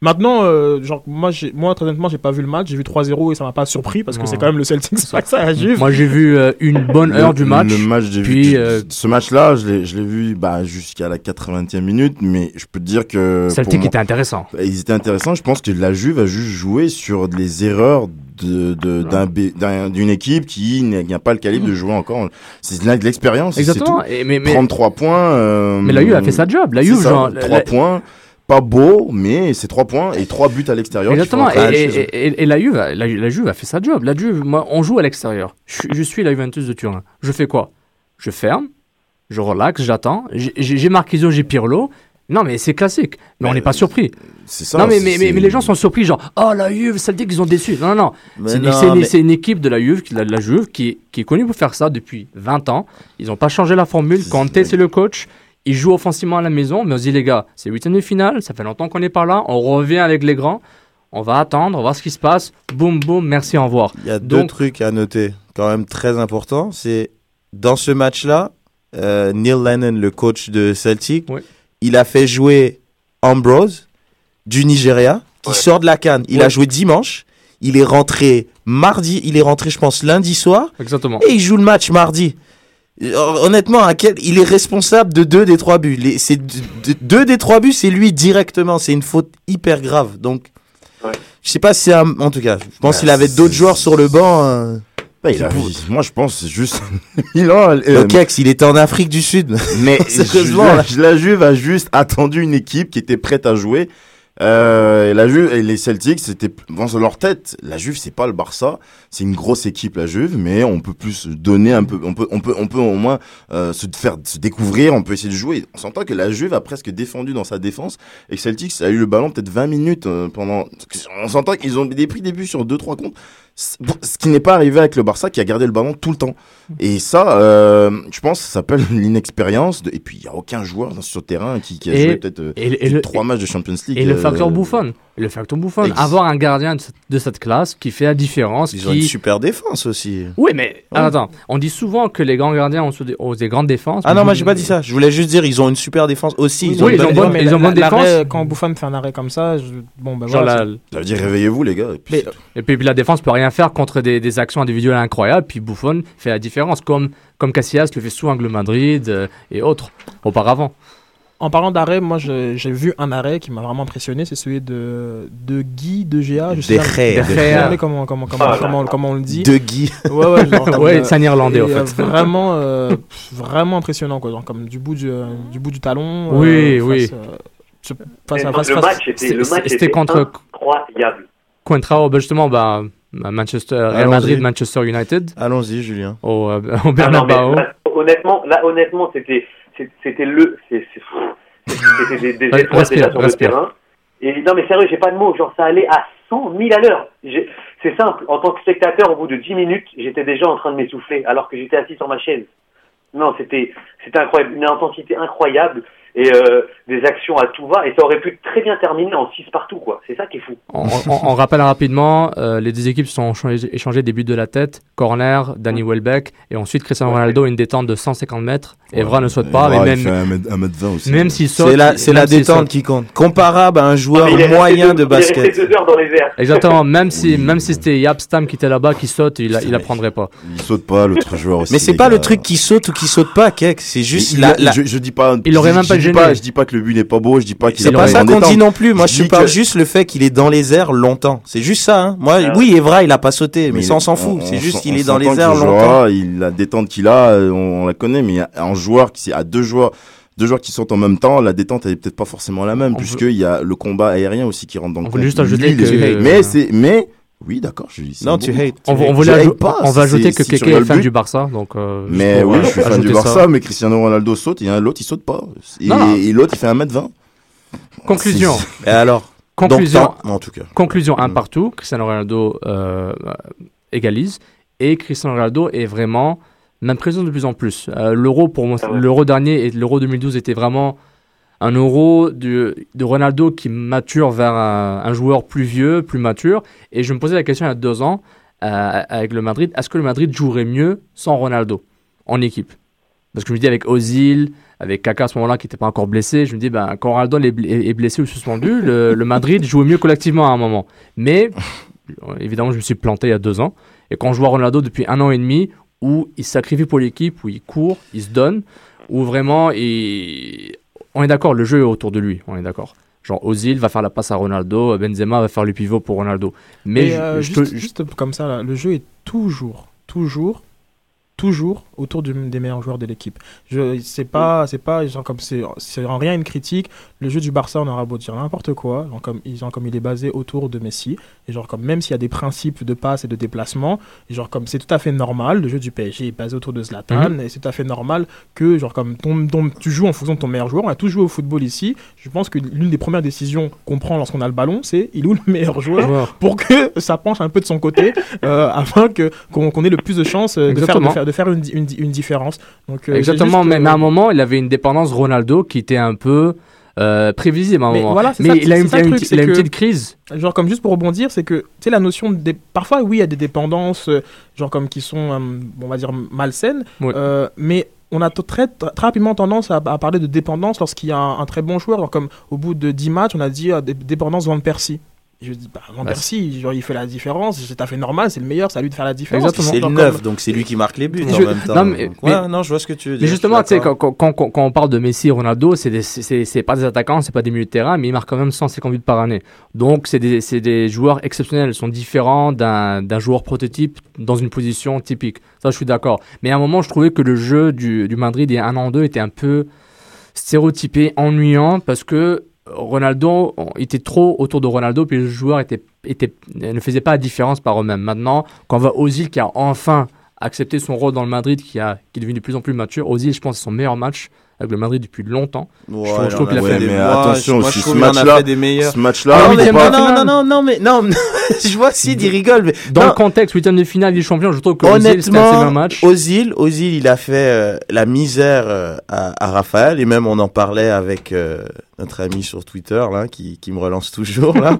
Maintenant, euh, genre, moi, j'ai- moi, très honnêtement, j'ai pas vu le match. J'ai vu 3-0 et ça m'a pas surpris parce que c'est quand même le Celtics face à la Juve. Moi, j'ai vu euh, une bonne Le- heure du match. Le match, j'ai puis, vu. euh, Ce match-là, je l'ai, je l'ai vu bah, jusqu'à la 80e minute, mais je peux te dire que. Celtic moi- était intéressant. Ils étaient intéressants. Je pense que la Juve a juste joué sur les erreurs de, de- d'un, d'une équipe qui n'a pas le calibre de jouer encore. C'est de l'expérience. Exactement. C'est tout. Et, mais, mais, 33 points. euh, mais la Juve a fait sa job. La Juve, genre, 3 la- points. Pas beau, mais c'est 3 points et 3 buts à l'extérieur. Exactement. Et, la, Juve, a- la, la Juve a fait sa job. La Juve, moi, on joue à l'extérieur. Je, suis- je suis la Juventus de Turin. Je fais quoi? Je ferme, je relaxe, j'attends. J'ai- Marquisio, j'ai Pirlo. Non, mais c'est classique. Mais, on n'est pas surpris. C'est ça. non, mais, mais, mais, c'est- mais les gens sont surpris, genre, oh la Juve, ça le dit qu'ils ont déçu. Non, non, non. C'est une, équipe de la Juve, qui- la, la Juve qui, qui est connue pour faire ça depuis 20 ans. Ils n'ont pas changé la formule. Conte, c'est le coach. Ils jouent offensivement à la maison, mais on se dit, les gars, c'est huitième de finale, ça fait longtemps qu'on n'est pas là, on revient avec les grands, on va attendre, on va voir ce qui se passe. Boum, boum, merci, au revoir. Il y a deux trucs à noter, quand même très importants. C'est dans ce match-là, euh, Neil Lennon, le coach de Celtic, Oui. il a fait jouer Ambrose du Nigeria, qui sort de la canne. Il Ouais. a joué dimanche. Il est rentré mardi. Il est rentré, je pense, lundi soir. Exactement. Et il joue le match mardi. Honnêtement, à quel... il est responsable de deux des trois buts. Les... C'est de- de- deux des trois buts, c'est lui directement. C'est une faute hyper grave. Donc, Ouais. je sais pas si, c'est un- en tout cas, je pense Bah, qu'il avait d'autres joueurs sur le banc. euh, Bah, il a- moi, je pense c'est juste <laughs> Milan. euh, Le Kex, il était en Afrique du Sud. Mais <laughs> Sérieusement, la, la Juve a juste attendu une équipe qui était prête à jouer. Euh, et la Juve et les Celtics, c'était dans leur tête. La Juve, c'est pas le Barça, c'est une grosse équipe la Juve, mais on peut plus donner un peu, on peut, on peut, on peut au moins euh, se faire se découvrir, on peut essayer de jouer. On s'entend que la Juve a presque défendu dans sa défense et Celtics a eu le ballon peut-être 20 minutes euh, pendant. On s'entend qu'ils ont des pris des buts sur deux trois comptes, ce qui n'est pas arrivé avec le Barça qui a gardé le ballon tout le temps. Et ça, euh, je pense, ça s'appelle <laughs> l'inexpérience. de- Et puis, il y a aucun joueur sur le terrain qui, qui a Et- joué peut-être euh, Et, et le, trois matchs de Champions League. et le euh, facteur Buffon. Et le facteur Buffon. Ex- Avoir un gardien de cette, de cette classe qui fait la différence. Ils qui... ont une super défense aussi. Oui, mais attends, on dit souvent que les grands gardiens ont, des, ont des grandes défenses. Ah non, moi j'ai pas dit ça. Je voulais juste dire, ils ont une super défense aussi. Oui, Ils ont ils une ont bonne défense. ils ont bonne l'arrêt, défense. Quand Buffon fait un arrêt comme ça, je- bon, ben Genre voilà. la- Ça veut dire réveillez-vous, les gars. Et puis, Mais- Et puis, puis la défense peut rien faire contre des, des actions individuelles incroyables. Puis Buffon fait la différence, comme, comme Casillas le fait souvent avec le Madrid euh, et autres auparavant. En parlant d'arrêt, moi j'ai vu un arrêt qui m'a vraiment impressionné, c'est celui de, de Guy de GA. Je sais De jamais- comment, comment, comment, comment, comment on le dit. De Guy. Ouais, ouais, genre, Ouais, euh, c'est un Irlandais, et, en euh, fait. Vraiment, euh, vraiment impressionnant, quoi. Genre, comme du bout du, euh, du, bout du talon. euh, Oui, face, oui. euh, sur- face face- face- match était, le match c'était était contre- incroyable. Contrao, ben justement, bah, Manchester, Real. Madrid, Manchester United, Allons-y, Julien. au, euh, au Ah honnêtement, là, honnêtement, c'était, c'était le, c'était des, des étoiles respire, déjà sur le terrain. Et non, mais sérieux, j'ai pas de mots. Genre, ça allait à 100 000 à l'heure. C'est simple. En tant que spectateur, au bout de 10 minutes, j'étais déjà en train de m'essouffler, alors que j'étais assis sur ma chaise. Non, c'était, c'était incroyable. Une intensité incroyable et euh, des actions à tout va. Et ça aurait pu très bien terminer en 6 partout, quoi. C'est ça qui est fou. On, on- on rappelle rapidement, euh, les deux équipes sont changées- échangées des buts de la tête, corner, Danny Welbeck, et ensuite Cristiano Ronaldo, une détente de 150 mètres. Evra ne saute pas, Evra, mais il fait même, 1m20 aussi. même s'il saute. C'est la, c'est la détente qui compte. Comparable à un joueur il resté moyen deux- de Il est resté basket. deux heures dans les airs. Exactement, même si, Oui. même si c'était Yap Stam qui était là-bas, qui saute, il, a- il la prendrait pas. Il saute pas, l'autre joueur aussi. Mais c'est pas le truc qui saute ou qui saute pas, Kek. C'est juste Il- la, il- la- Je, je dis pas. Il aurait même pas dis. Pas, je dis pas que le but n'est pas beau, je dis pas qu'il C'est est pas ça qu'on dit non plus. Moi, Je je parle que- juste le fait qu'il est dans les airs longtemps. C'est juste ça. Hein. Moi, Ah. oui, Evra, il a pas sauté, mais, Mais ça, on s'en fout. C'est juste qu'il est dans les airs longtemps. il, la détente qu'il a, euh, on, on la connaît, mais il y a un joueur qui, à deux joueurs, deux joueurs qui sautent en même temps, la détente elle est peut-être pas forcément la même, puisqu'il y a le combat aérien aussi qui rentre dans le On compte. juste ajouter Lui, que- Mais c'est, mais, oui, d'accord, je dis. Non, tu hates. On, on voulait pas, va ajouter que Keke est fan du. Barça, donc. euh, Mais oui, je suis fan du ajouter ça. Barça, mais Cristiano Ronaldo saute, et l'autre il saute pas. Et, l'autre il fait 1m20. Conclusion. Et alors Conclusion. Donc, en tout cas. Conclusion, un Mm. partout. Cristiano Ronaldo euh, égalise. Et Cristiano Ronaldo est vraiment m'impressionne de plus en plus. Euh, l'euro, pour moi, Ah l'euro dernier et l'euro 2012 était vraiment un euro de, de Ronaldo qui mature vers un, joueur plus vieux, plus mature. Et je me posais la question il y a deux ans euh, avec le Madrid est-ce que le Madrid jouerait mieux sans Ronaldo en équipe? Parce que je me dis, avec Ozil, avec Kaka à ce moment-là qui n'était pas encore blessé, je me dis, ben, quand Ronaldo est, blessé ou suspendu, le, le Madrid jouait mieux collectivement à un moment. Mais, évidemment, je me suis planté il y a deux ans. Et quand je vois Ronaldo depuis un an et demi, où il sacrifie pour l'équipe, où il court, il se donne, où vraiment, il... on est d'accord, le jeu est autour de lui, on est d'accord. Genre Ozil va faire la passe à Ronaldo, Benzema va faire le pivot pour Ronaldo. Mais, euh, juste, juste, comme ça, le jeu est toujours, toujours toujours autour des meilleurs joueurs de l'équipe. Je c'est pas c'est pas genre comme c'est c'est en rien une critique. Le jeu du Barça on aura beau dire n'importe quoi, genre comme ils comme il est basé autour de Messi et genre comme même s'il y a des principes de passe et de déplacement, et genre comme c'est tout à fait normal, le jeu du PSG est basé autour de Zlatan mhm. et c'est tout à fait normal que genre comme ton, tu joues en fonction de ton meilleur joueur. On a tous joué au football ici. Je pense que l'une des premières décisions qu'on prend lorsqu'on a le ballon, c'est il ou le meilleur joueur pour que ça penche un peu de son côté euh, <laughs> afin que qu'on ait le plus de chances de faire, de faire de faire une, une, une différence. Donc, euh, Exactement, mais, à un moment, il avait une dépendance Ronaldo qui était un peu euh, prévisible à un moment. mais il a, une, petite crise. Genre comme juste pour rebondir, c'est que tu sais la notion de parfois oui il y a des dépendances euh, genre comme qui sont on va dire malsaines, mais on a très, très, rapidement tendance à, parler de dépendance lorsqu'il y a un, très bon joueur. comme au bout de 10 matchs, on a dit dépendance Van Persie. Je dis, bah, non, merci, genre, il fait la différence, c'est tout à fait normal, c'est le meilleur, c'est à lui de faire la différence. C'est le neuf, donc c'est lui qui marque les buts en même temps. Non, mais, non, je vois ce que tu veux dire. Mais justement, tu sais, quand, quand, quand, on parle de Messi et Ronaldo, c'est pas des attaquants, c'est pas des milieux de terrain, mais ils marquent quand même 150 buts par année. Donc, c'est des, des, joueurs exceptionnels, ils sont différents d'un joueur prototype dans une position typique. Ça, je suis d'accord. Mais à un moment, je trouvais que le jeu du, du Madrid, il y a un an, deux, était un peu stéréotypé, ennuyant, parce que Ronaldo était trop autour de Ronaldo, puis les joueurs ne faisaient pas la différence par eux-mêmes. Maintenant, quand on voit Ozil qui a enfin accepté son rôle dans le Madrid, qui, a, qui est devenu de plus en plus mature, Ozil, je pense, c'est son meilleur match avec le Madrid depuis longtemps. Ouais, je, trouve qu'il a fait des mais attention aussi ce match-là, ce match-là, non, non, non, non, mais non, <laughs> je vois Sid il rigole, mais dans le contexte huitième de finale des champions, je trouve que un match. Ozil, Ozil, il a fait euh, la misère euh, à, à, Raphaël et même on en parlait avec euh, notre ami sur Twitter là, qui, qui me relance toujours là.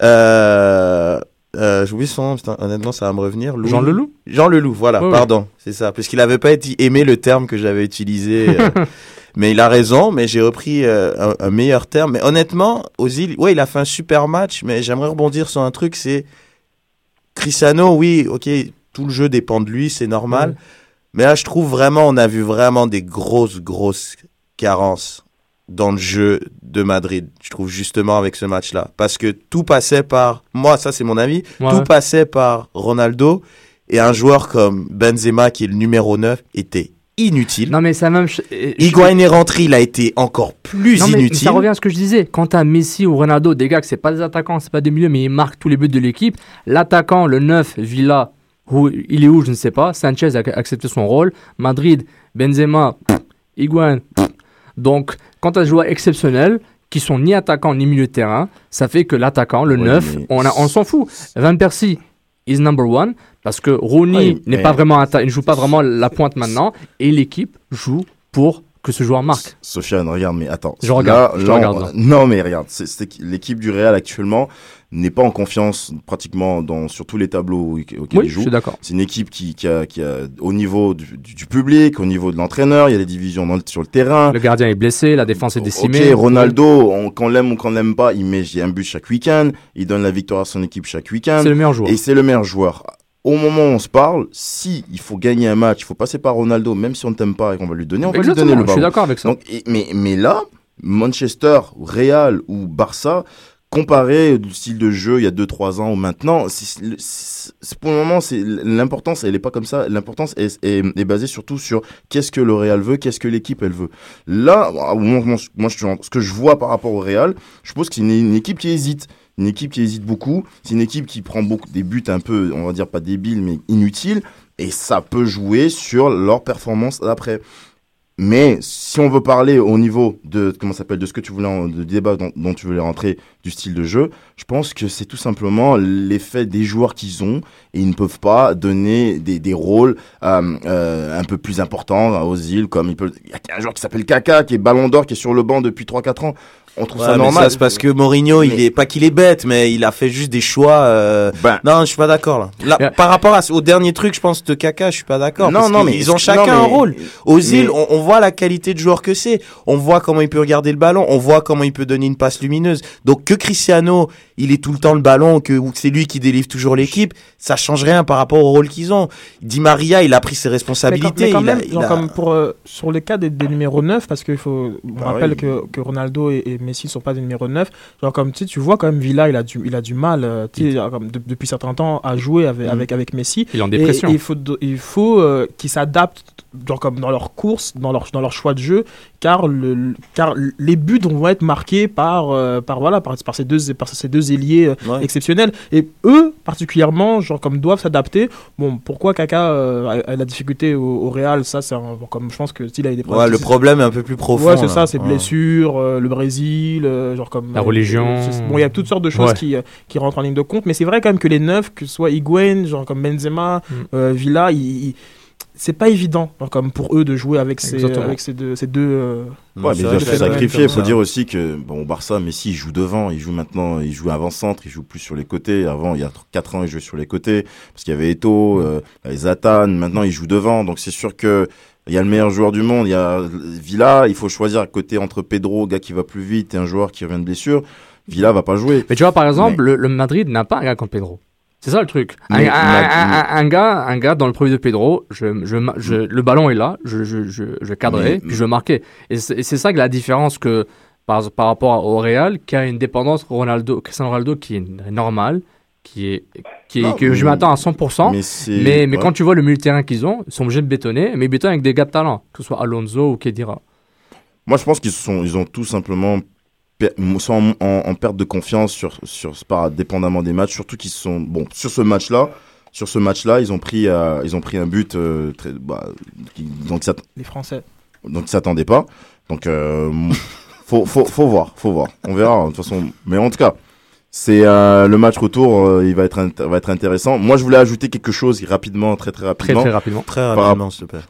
<laughs> euh, J'oublie son nom, honnêtement, ça va me revenir. Jean Leloup Jean Leloup, voilà, pardon, c'est ça. Parce qu'il n'avait pas aimé le terme que j'avais utilisé. Euh, <laughs> mais il a raison, mais j'ai repris euh, un, meilleur terme. Mais honnêtement, Ozil, ouais, il a fait un super match, mais j'aimerais rebondir sur un truc, c'est Cristiano, oui, ok, tout le jeu dépend de lui, c'est normal. Mais là, je trouve vraiment, on a vu vraiment des grosses, grosses carences dans le jeu de Madrid, je trouve justement avec ce match-là. Parce que tout passait par, moi ça c'est mon avis, tout passait par Ronaldo et un joueur comme Benzema qui est le numéro 9 était inutile. Non mais ça même... Higuain est rentré, il a été encore plus inutile. ça revient à ce que je disais. Quand à Messi ou Ronaldo, des gars que c'est pas des attaquants, c'est pas des milieux, mais ils marquent tous les buts de l'équipe. L'attaquant, le 9, Villa, où, il est où, je ne sais pas. Sanchez a accepté son rôle. Madrid, Benzema, Higuain, donc, quand tu as des joueurs exceptionnels qui sont ni attaquants ni milieu de terrain, ça fait que l'attaquant, le 9, on, on s'en fout. Van Persie is number one parce que Rooney n'est pas vraiment il ne joue pas vraiment la pointe maintenant et l'équipe joue pour que ce joueur marque. Sofiane, regarde, mais attends. Je regarde. je regarde non, mais regarde, c'est l'équipe du Real actuellement n'est pas en confiance pratiquement dans, sur tous les tableaux auxquels oui, il joue. Je suis d'accord. C'est une équipe qui, qui, a, qui a, au niveau du, du, public, au niveau de l'entraîneur, il y a des divisions dans sur le terrain. Le gardien est blessé, la défense est décimée. Ok, Ronaldo, on, qu'on l'aime ou qu'on l'aime pas, il met un but chaque week-end, il donne la victoire à son équipe chaque week-end. C'est le meilleur joueur. Et c'est le meilleur joueur au moment où on se parle, si il faut gagner un match, il faut passer par Ronaldo, même si on ne t'aime pas et qu'on va lui donner, on va lui donner le ballon. Je suis d'accord avec ça. Donc, mais, mais là, Manchester, Real ou Barça, comparé du style de jeu il y a 2-3 ans ou maintenant, pour le moment, c'est l'importance, elle est pas comme ça. L'importance est, est, basée surtout sur qu'est-ce que le Real veut, qu'est-ce que l'équipe elle veut. Là, moi, moi, ce que je vois par rapport au Real, je pense que c'est une équipe qui hésite une équipe qui hésite beaucoup. C'est une équipe qui prend beaucoup des buts un peu, on va dire pas débiles, mais inutiles. Et ça peut jouer sur leur performance après. Mais si on veut parler au niveau de comment s'appelle de ce que tu voulais de débat dont, tu voulais rentrer du style de jeu, je pense que c'est tout simplement l'effet des joueurs qu'ils ont et ils ne peuvent pas donner des, des rôles euh, euh, un peu plus importants aux îles comme il il y a un joueur qui s'appelle Kaka qui est Ballon d'Or qui est sur le banc depuis 3 4 ans on trouve Ouais, ça normal. ça, c'est parce que Mourinho, il Mais- est pas qu'il est bête, mais il a fait juste des choix. euh, Ben, Non, je suis pas d'accord là. Là, Yeah. Par rapport à, au dernier truc, je pense de Kaka, je suis pas d'accord. Non, parce non, mais ils ont non, chacun mais- un rôle. Aux mais- îles, on, on voit la qualité de joueur que c'est. On voit comment il peut regarder le ballon. On voit comment il peut donner une passe lumineuse. Donc que Cristiano, il est tout le temps le ballon, que c'est lui qui délivre toujours l'équipe, ça change rien par rapport au rôle qu'ils ont. Di Maria, il a pris ses Mais quand, responsabilités. mais quand il a- il a- comme pour, euh, sur le cas des, des numéros 9, parce qu'il faut, on Bah rappelle oui. que, que Ronaldo et, et Messi ne sont pas des numéros 9. Genre comme tu vois quand même Villa, il a du, il a du mal, euh, comme de- depuis certains temps, à jouer avec, Mm. avec, avec Messi. Il est en Et- dépression. Et, il faut, il faut euh, qu'ils s'adaptent genre comme dans leur course, dans leur, dans leur choix de jeu, car, le, car les buts vont être marqués par, euh, par, voilà, par, par ces deux, par ces deux ailiers euh, Ouais. exceptionnels. Et eux, particulièrement, genre comme doivent s'adapter. Bon, pourquoi Kaka euh, a, a la difficulté au, au Real? Ça, c'est un- bon, comme je pense que s'il a des Ouais, le problème est un peu plus profond. Ouais, c'est ça, c'est Ouais. blessures, euh, le Brésil, euh, genre comme. La religion. Bon, il y a toutes sortes de choses Ouais. qui, euh, qui rentrent en ligne de compte, mais c'est vrai quand même que les neufs, que ce soit Higuain, genre comme Benzema, Mm. euh, Villa, ils- ils- c'est pas évident genre comme pour eux de jouer avec ces, Exactement. avec ces deux. Ces deux euh, Ouais, mais sacrifier. Il faut dire aussi que bon, au Barça, Messi, il joue devant. Il joue maintenant, il joue avant-centre, il joue plus sur les côtés. Avant, il y a 4 ans, il jouait sur les côtés. Parce qu'il y avait Eto, euh, Zatan. Maintenant, il joue devant. Donc, c'est sûr que il y a le meilleur joueur du monde. Il y a Villa. Il faut choisir à côté entre Pedro, gars qui va plus vite, et un joueur qui revient de blessure. Villa va pas jouer. Mais tu vois, par exemple, Mais- le, le Madrid n'a pas un gars comme Pedro. C'est ça le truc. Un, Mais- un- mais- un- un- un gars, un gars dans le premier de Pedro, je, je, ma- je- le ballon est là, je, je, cadrais, Mais- puis je marquais. Et c'est et c'est ça que la différence que par, par rapport au Real, qui a une dépendance Ronaldo, Cristiano Ronaldo qui est normale, qui est, qui est- Non, que je m'attends à 100%. Mais, c'est- Mais, mais ouais. quand tu vois le milieu de terrain qu'ils ont, ils sont obligés de bétonner, mais ils bétonnent avec des gars de talent, que ce soit Alonso ou Kedira. Moi, je pense qu'ils sont, ils ont tout simplement sont en, en- en perte de confiance sur, sur, par, dépendamment des matchs. Surtout qu'ils sont, bon, sur ce match-là, sur ce match-là, ils ont pris, euh, ils ont pris un but, euh, très, bah, qui- donc ça, les Français. donc ils s'attendaient pas. Donc, euh, <laughs> faut, faut, faut voir, faut voir. On verra, de toute façon. Mais en tout cas, c'est euh, le match retour, euh, il va être, va être intéressant. Moi, je voulais ajouter quelque chose rapidement, très très Très rapidement très rapidement. Très rapidement, s'il te plaît.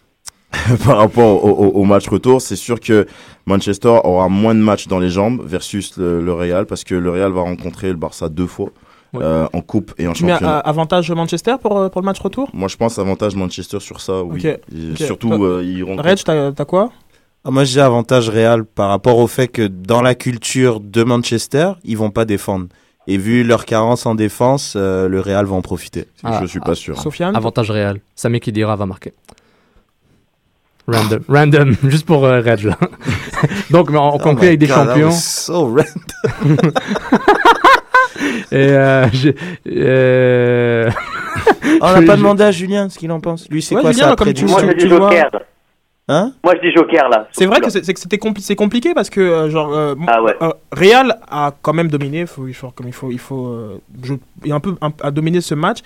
<laughs> par rapport au, au- au match retour, c'est sûr que Manchester aura moins de matchs dans les jambes versus le, le Real parce que le Real va rencontrer le Barça deux fois Ouais. euh, en coupe et en Tu mets championnat. euh, avantage Manchester pour, euh, pour le match retour? Moi, je pense avantage Manchester sur ça, oui. Surtout, Toi- euh, ils rencontrent. Reg, t'as quoi? Ah, moi, j'ai avantage réel par rapport au fait que dans la culture de Manchester, ils vont pas défendre. Et vu leur carence en défense, euh, le Real va en profiter. Ah, je suis pas sûr. Sofiane? Avantage réel. Sami Khedira va marquer. Random, random, <laughs> juste pour euh. <laughs> Donc, mais on, on Oh conclut my avec des God, that champions. so random. <laughs> Et euh, euh, Oh, on n'a pas demandé à Julien ce qu'il en pense. Lui, c'est Ouais, quoi Julien, ça comme tu- Moi, je tu dis vois- Joker. Hein Moi, je dis Joker, là. C'est vrai que c'est c'était compli- c'est compliqué parce que euh, genre euh, Ah ouais. euh, Real a quand même dominé, faut, il faut comme il faut il faut euh, je- il a un peu un- a dominé ce match,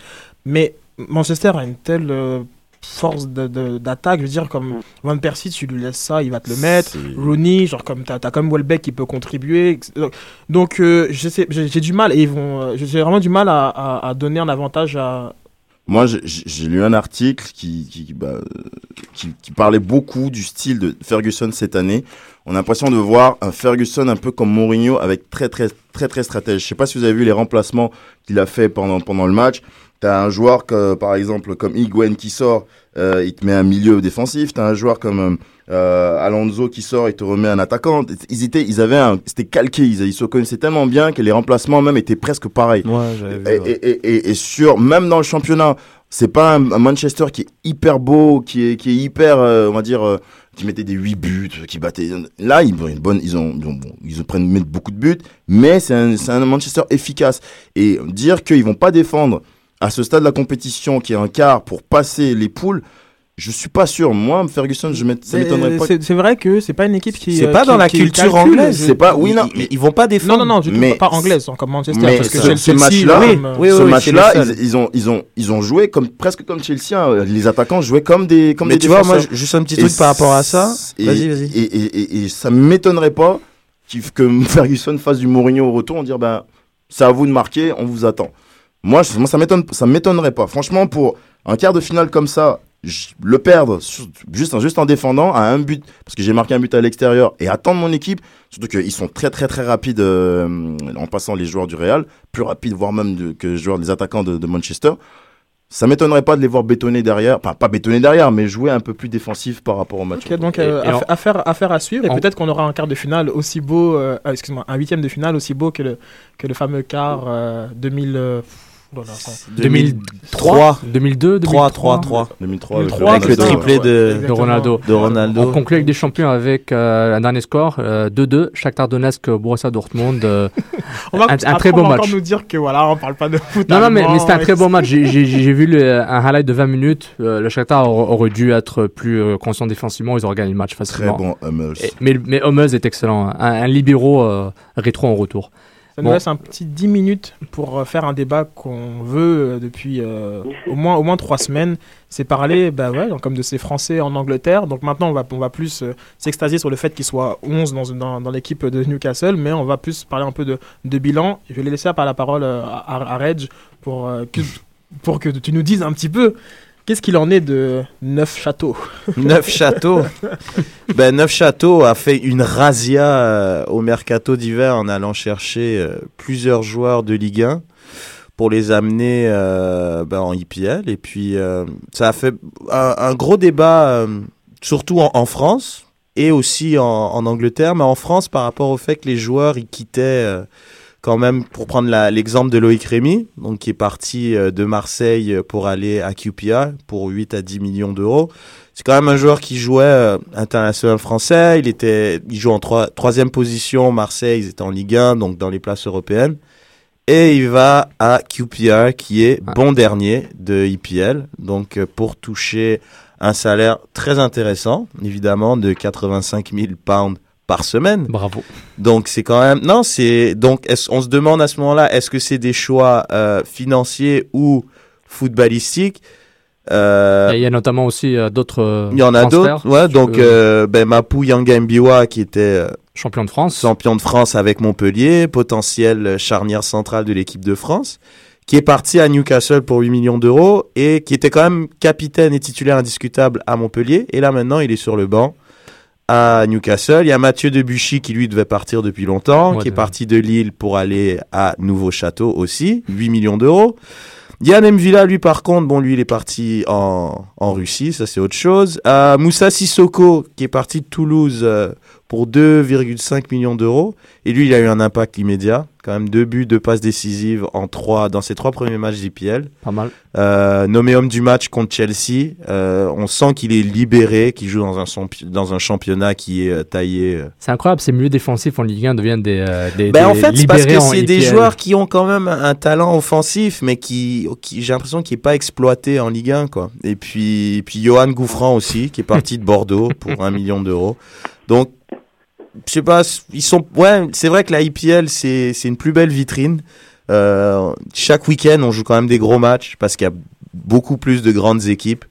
mais Manchester a une telle euh, force d'attaque, je veux dire comme Van Persie, tu lui laisses ça, il va te le mettre. Rooney, genre comme t'as as comme Welbeck qui peut contribuer. Donc, euh, j'ai du mal et ils vont, euh, j'ai vraiment du mal à, à- à donner un avantage à. Moi, j'ai- lu un article qui, qui, bah, qui, qui parlait beaucoup du style de Ferguson cette année. On a l'impression de voir un Ferguson un peu comme Mourinho avec très, très, très, très stratège. Je sais pas si vous avez vu les remplacements qu'il a fait pendant, pendant le match. T'as un joueur que, par exemple, comme Higuain qui sort, euh, il te met un milieu défensif. T'as un joueur comme euh, Alonso qui sort, il te remet un attaquant. Ils étaient, ils avaient c'était calqué. Ils, ils se connaissaient tellement bien que les remplacements même étaient presque pareils. Ouais, j'avais vu. Et, ouais. et, et, et- et sur, même dans le championnat, c'est pas un, Manchester qui est hyper beau, qui est, qui est hyper, euh, on va dire, euh, qui mettait des 8 buts, qui battait. Là, ils ont une bonne, ils ont, ils ont, bon, ils ont prennent mettent beaucoup de buts, mais c'est un, un Manchester efficace. Et dire qu'ils vont pas défendre à ce stade de la compétition, qui est un quart pour passer les poules, je suis pas sûr. Moi, Ferguson, je ça m'étonnerait euh, pas. C'est vrai que c'est pas une équipe qui. C'est euh, pas qui- dans la culture calcule. anglaise. C'est pas, oui, non, Ils- mais ils, vont pas défendre. Non, non, non, du tout, Mais- pas anglaise, comme Manchester. mais parce que ce- match-là, oui, euh, oui, ce match-là, ils, ils ont, ils ont, ils ont joué comme presque comme Chelsea. hein. Les attaquants jouaient comme des, comme Mais des tu vois, moi, juste un petit Et truc par rapport à ça. et- Vas-y, vas-y. Et, et, et, et ça m'étonnerait pas que <laughs> Ferguson fasse du Mourinho au retour, on dire ben c'est à vous de marquer, on vous attend. Moi, je- moi ça m'étonne, ça m'étonnerait pas. Franchement, pour un quart de finale comme ça, le perdre juste, juste en défendant à un but, parce que j'ai marqué un but à l'extérieur et attendre mon équipe, surtout qu'ils sont très très très rapides euh, en passant les joueurs du Real, plus rapides voire même que les joueurs des attaquants de, Manchester. Ça m'étonnerait pas de les voir bétonner derrière, enfin pas bétonner derrière, mais jouer un peu plus défensif par rapport au match. donc euh, affaire, à suivre, et peut-être qu'on aura un quart de finale aussi beau, euh, excuse-moi, un huitième de finale aussi beau que le, que le fameux quart 2000. 2003, 2002, 2003, 3, 3. 2003, avec le triplé de, de, Ronaldo. de Ronaldo. On conclut avec des champions avec euh, un dernier score 2-2, euh, Shakhtar Donetsk, Borussia Dortmund. Euh, <laughs> on va, un, un très beau match. On nous dire que voilà, on parle pas de foot. Non, non, mais, mais c'était un très beau match. J'ai vu le, un highlight de 20 minutes. le Shakhtar aurait dû être plus conscient défensivement. Ils auraient gagné le match facilement. Très bon Hummels. mais, mais Hummels est excellent. Un, un libéraux rétro en retour. Ça nous laisse un petit 10 minutes pour euh, faire un débat qu'on veut euh, depuis euh, au, moins, au moins 3 semaines. C'est parler bah ouais, comme de ces Français en Angleterre. Donc maintenant, on va, on va plus s'extasier sur le fait qu'il soit 11 dans, dans, dans l'équipe de Newcastle, mais on va plus parler un peu de, de bilan. Je vais laisser la parole à, à, Reg pour, que, pour que tu nous dises un petit peu Qu'est-ce qu'il en est de Neuf Châteaux <laughs> Neuf Châteaux ben, Neuf a fait une razzia euh, au mercato d'hiver en allant chercher euh, plusieurs joueurs de Ligue 1 pour les amener euh, ben, en IPL. Et puis, ça a fait un, gros débat, surtout en, France et aussi en, en, Angleterre, mais en France par rapport au fait que les joueurs ils quittaient quand même, pour prendre l'exemple de Loïc Rémy, donc qui est parti euh, de Marseille pour aller à QPR pour 8 à 10 millions d'euros. C'est quand même un joueur qui jouait euh, international français. Il était, il joue en troisième position. Marseille, ils étaient en Ligue 1, donc dans les places européennes. Et il va à QPR, qui est bon dernier de IPL. Donc, euh, pour toucher un salaire très intéressant, évidemment, de 85 000 pounds par semaine. Bravo. Donc c'est quand même non c'est donc on se demande à ce moment-là est-ce que c'est des choix euh, financiers ou footballistiques. Euh, il y a notamment aussi euh, d'autres. Il y en a d'autres. Ouais, donc ben Mapou Yangambiwa qui était champion de France, champion de France avec Montpellier, potentiel charnière centrale de l'équipe de France, qui est parti à Newcastle pour 8 millions d'euros et qui était quand même capitaine et titulaire indiscutable à Montpellier. Et là maintenant il est sur le banc à Newcastle. Il y a Mathieu Debuchy qui lui devait partir depuis longtemps, qui est parti de Lille pour aller à Nouveau Château aussi, 8 millions d'euros. Yann Mvila, lui, par contre, bon, lui, il est parti en, en Russie, ça c'est autre chose. Euh, Moussa Sissoko, qui est parti de Toulouse euh, pour 2,5 millions d'euros. Et lui, il a eu un impact immédiat. Quand même deux buts, deux passes décisives en trois, dans ses trois premiers matchs d'IPL. Pas mal. Euh, nommé homme du match contre Chelsea. Euh, on sent qu'il est libéré, qu'il joue dans un, dans un championnat qui est euh, taillé. C'est incroyable, ces milieux défensifs en Ligue 1 deviennent des, euh, des, ben, en fait, c'est parce que c'est des joueurs qui ont quand même un talent offensif, mais qui, qui j'ai l'impression qu'il n'est pas exploité en Ligue 1. Quoi. Et puis, puis Johan Gouffran aussi, qui est parti de Bordeaux pour un million d'euros. Donc, je sais pas, ils sont, ouais, c'est vrai que la IPL, c'est, c'est une plus belle vitrine. Euh, chaque week-end, on joue quand même des gros matchs parce qu'il y a beaucoup plus de grandes équipes.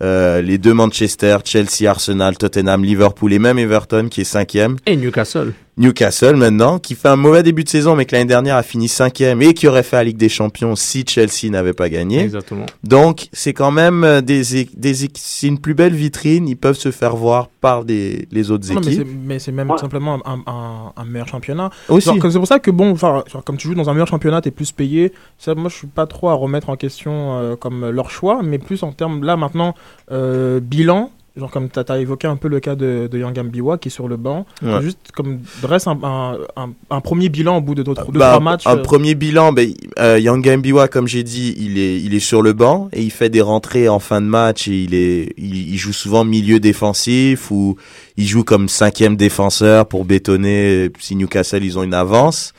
Euh, les deux Manchester, Chelsea, Arsenal, Tottenham, Liverpool et même Everton qui est cinquième. Et Newcastle. Newcastle maintenant, qui fait un mauvais début de saison, mais qui l'année dernière a fini cinquième et qui aurait fait la Ligue des Champions si Chelsea n'avait pas gagné. Exactement. Donc c'est quand même euh, des, des c'est une plus belle vitrine. Ils peuvent se faire voir par des les autres équipes. mais c'est même simplement un, un, un, meilleur championnat. Aussi. C'est pour ça que bon, enfin, comme tu joues dans un meilleur championnat, t'es plus payé. Ça, moi, je suis pas trop à remettre en question euh, comme leur choix, mais plus en termes là maintenant euh, bilan genre comme tu as, évoqué un peu le cas de, de Yangambiwa qui est sur le banc, juste comme dresse un, un, un, premier bilan au bout de deux, bah, trois matchs. Un euh. premier bilan, ben, euh, Yangambiwa, comme j'ai dit, il est, il est sur le banc et il fait des rentrées en fin de match et il, est, il, joue souvent milieu défensif ou il joue comme cinquième défenseur pour bétonner si Newcastle ils ont une avance.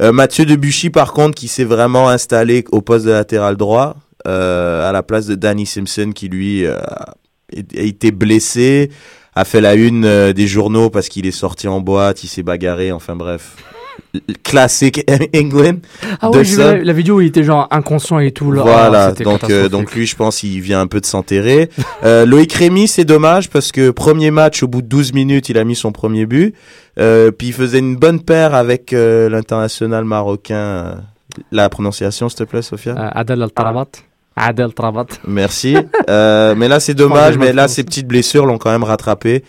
Euh, Mathieu Debuchy par contre qui s'est vraiment installé au poste de latéral droit euh, à la place de Danny Simpson qui lui euh, a été blessé, a fait la une euh, des journaux parce qu'il est sorti en boîte, il s'est bagarré, enfin bref. Classique <laughs> England. Ah ouais, vu la, vidéo où il était genre inconscient et tout. Là. Voilà, donc, euh, donc lui, je pense, il vient un peu de s'enterrer. <laughs> euh, Loïc Rémy, c'est dommage parce que premier match, au bout de 12 minutes, il a mis son premier but. Euh, puis il faisait une bonne paire avec l'international marocain. la prononciation, s'il te plaît, Sophia Adel Al-Tarabat. Adel Travat. Merci. Euh, mais là, c'est dommage. mais là, ces petites blessures l'ont quand même rattrapé.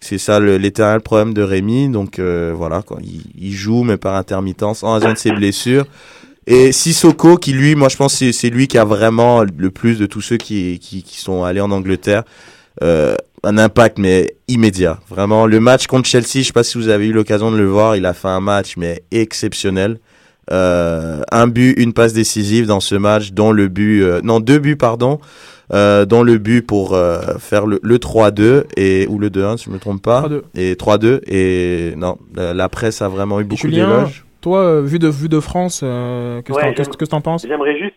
C'est ça l'éternel problème de Rémi. Donc euh, voilà, quoi. Il, il, joue, mais par intermittence, en raison de ses blessures. Et Sissoko, qui lui, moi je pense c'est lui qui a vraiment le plus de tous ceux qui, qui, qui sont allés en Angleterre. Euh, un impact mais immédiat. Vraiment, le match contre Chelsea, je sais pas si vous avez eu l'occasion de le voir, il a fait un match mais exceptionnel. Euh, un but, une passe décisive dans ce match, dont le but, euh, non deux buts pardon, euh, dont le but pour euh, faire le, le 3-2 et ou le 2-1 si je me trompe pas, 3-2. et 3-2 et non, la, la presse a vraiment eu beaucoup Julien, d'éloges. toi, euh, vu de vue de France, euh, qu'est-ce Ouais, que que t'en penses? J'aimerais juste,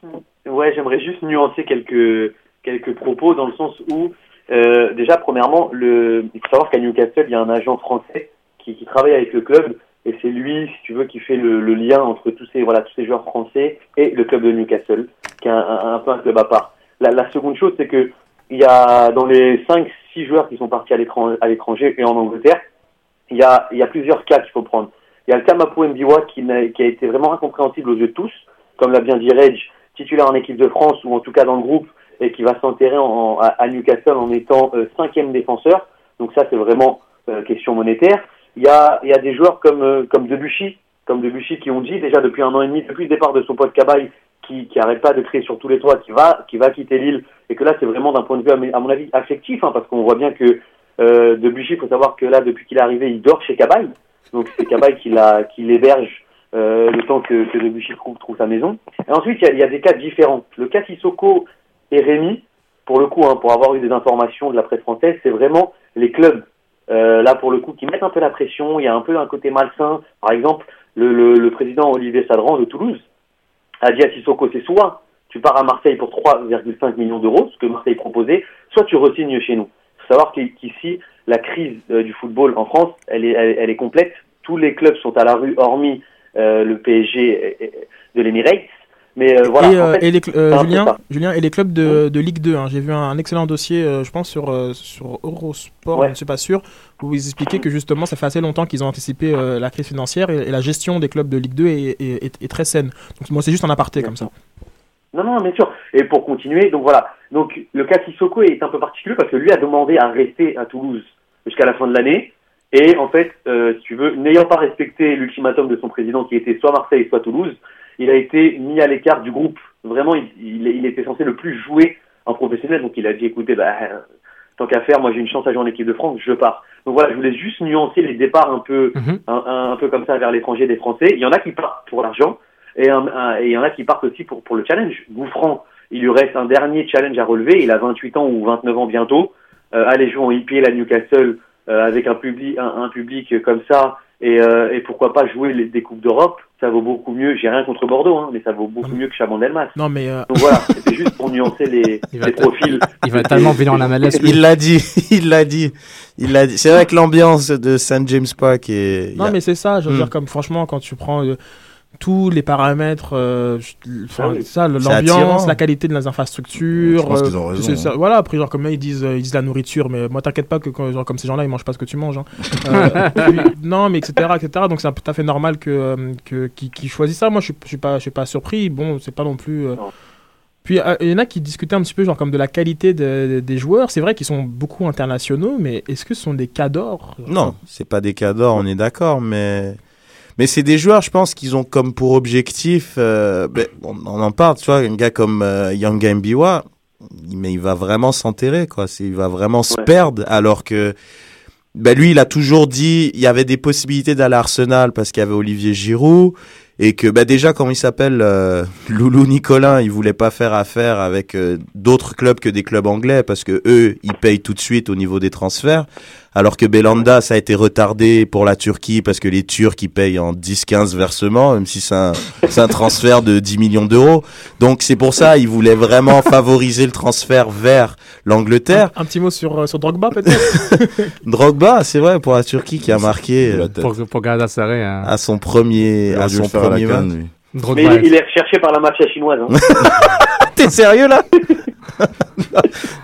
ouais, j'aimerais juste nuancer quelques quelques propos dans le sens où euh, déjà premièrement, le, il faut savoir qu'à Newcastle, il y a un agent français qui, qui travaille avec le club et c'est lui, si tu veux, qui fait le, lien entre tous ces voilà tous ces joueurs français et le club de Newcastle, qui est un, peu un club à part. La, seconde chose, c'est que il y a dans les 5-6 joueurs qui sont partis à l'étran- à l'étranger et en Angleterre, il y a, a plusieurs cas qu'il faut prendre. Il y a le cas Mapo Mbiwa qui, n'a- qui a été vraiment incompréhensible aux yeux de tous, comme l'a bien dit Reg, titulaire en équipe de France ou en tout cas dans le groupe et qui va s'enterrer en, à, à Newcastle en étant euh, cinquième défenseur. Donc ça c'est vraiment euh, question monétaire. Il y a, des joueurs comme Debuchy, comme Debuchy qui ont dit déjà depuis un an et demi, depuis le départ de son pote Cabaye, qui qui arrête pas de crier sur tous les toits, qui va qui va quitter l'île et que là c'est vraiment d'un point de vue à mon avis affectif, hein, parce qu'on voit bien que euh, Debuchy, il faut savoir que là depuis qu'il est arrivé, il dort chez Cabaye. Donc c'est Cabaye qui l'héberge euh, le temps que, Debuchy trouve, sa maison. Et ensuite, il y a, il y a des cas différents. Le cas Sissoko et Rémi, pour le coup, hein, pour avoir eu des informations de la presse française, c'est vraiment les clubs, euh, là pour le coup, qui mettent un peu la pression. Il y a un peu un côté malsain. Par exemple, le, président Olivier Sadran de Toulouse a dit à Sissoko, c'est soit tu pars à Marseille pour 3,5 millions d'euros, ce que Marseille proposait, soit tu resignes chez nous. Il faut savoir qu'i- qu'ici, la crise euh, du football en France, elle est, complète. Tous les clubs sont à la rue, hormis euh, le PSG de l'Emirates. Mais euh, voilà. et, en euh, fait, et les, euh, Julien, et les clubs de, de Ligue 2, hein, j'ai vu un, un excellent dossier, je pense, sur, sur Eurosport, Ouais. je ne suis pas sûr, où vous expliquez que justement, ça fait assez longtemps qu'ils ont anticipé la crise financière et, et la gestion des clubs de Ligue 2 est, est, est- est très saine. Donc, moi, c'est juste un aparté comme ça. Non, non, bien sûr. Et pour continuer, donc voilà. Donc le cas Sissoko est un peu particulier parce que lui a demandé à rester à Toulouse jusqu'à la fin de l'année. Et en fait, euh, si tu veux, n'ayant pas respecté l'ultimatum de son président qui était soit Marseille, soit Toulouse, il a été mis à l'écart du groupe. Vraiment, il, il, il était censé le plus jouer en professionnel. Donc il a dit, écoutez, bah, euh, tant qu'à faire, moi j'ai une chance à jouer en équipe de France, je pars. Donc voilà, je voulais juste nuancer les départs un peu, Mhm. un, un- un peu comme ça vers l'étranger des Français. Il y en a qui partent pour l'argent et, un- un- et il y en a qui partent aussi pour, pour le challenge. Gouffran, il lui reste un dernier challenge à relever. Il a 28 ans ou 29 ans bientôt. Euh, aller jouer en IPL à Newcastle euh, avec un public, un, un public comme ça et, euh, et pourquoi pas jouer les, des coupes d'Europe, ça vaut beaucoup mieux. J'ai rien contre Bordeaux, hein, mais ça vaut beaucoup mieux que Chaban-Delmas. Non, mais euh, Donc voilà, c'était juste pour nuancer les, <laughs> les profils. Il va tellement venir en MLS. lui. Il l'a dit, <laughs> il l'a dit, il l'a dit. C'est vrai que l'ambiance de St James Park est. Non, a- mais c'est ça, je veux Hmm. dire, comme franchement, quand tu prends euh, tous les paramètres, euh, enfin, Ah oui. ça, l'ambiance, la qualité de les infrastructures. Je pense euh, qu'ils ont raison, c'est ça. hein. Voilà, après, genre, comme là, ils disent, euh, ils disent la nourriture, mais moi, t'inquiète pas que quand, genre, comme ces gens-là, ils mangent pas ce que tu manges. hein. <laughs> Euh, puis- non, mais etc., etc. Donc, c'est tout à fait normal que, que, qu'ils, choisissent ça. Moi, je suis, je suis pas, je suis pas surpris. Bon, c'est pas non plus. euh, Non. Puis euh, il y en a qui discutaient un petit peu genre comme de la qualité de- des joueurs. C'est vrai qu'ils sont beaucoup internationaux, mais est-ce que ce sont des cas d'or Non, c'est pas des cas d'or, on est d'accord, mais mais c'est des joueurs, je pense, qu'ils ont comme pour objectif. euh, ben, on, on en parle, tu vois, un gars comme euh, Yanga Mbiwa, mais il va vraiment s'enterrer, quoi. Il va vraiment se Ouais. perdre, alors que ben lui, il a toujours dit, il y avait des possibilités d'aller à Arsenal parce qu'il y avait Olivier Giroud et que ben déjà, comment il s'appelle, euh, Loulou Nicolin, il voulait pas faire affaire avec euh, d'autres clubs que des clubs anglais parce que eux, ils payent tout de suite au niveau des transferts. Alors que Belanda, ça a été retardé pour la Turquie parce que les Turcs, ils payent en 10-15 versements, même si c'est un, c'est un transfert de 10 millions d'euros. Donc c'est pour ça, ils voulaient vraiment favoriser le transfert vers l'Angleterre. Un, un petit mot sur, euh, sur Drogba peut-être <laughs> Drogba, c'est vrai, pour la Turquie qui a marqué euh. Pour, pour Galatasaray. Hein. à son premier, à son le la canne. Mais il, est- il est recherché par la mafia chinoise. Hein. <laughs> T'es sérieux là? <laughs>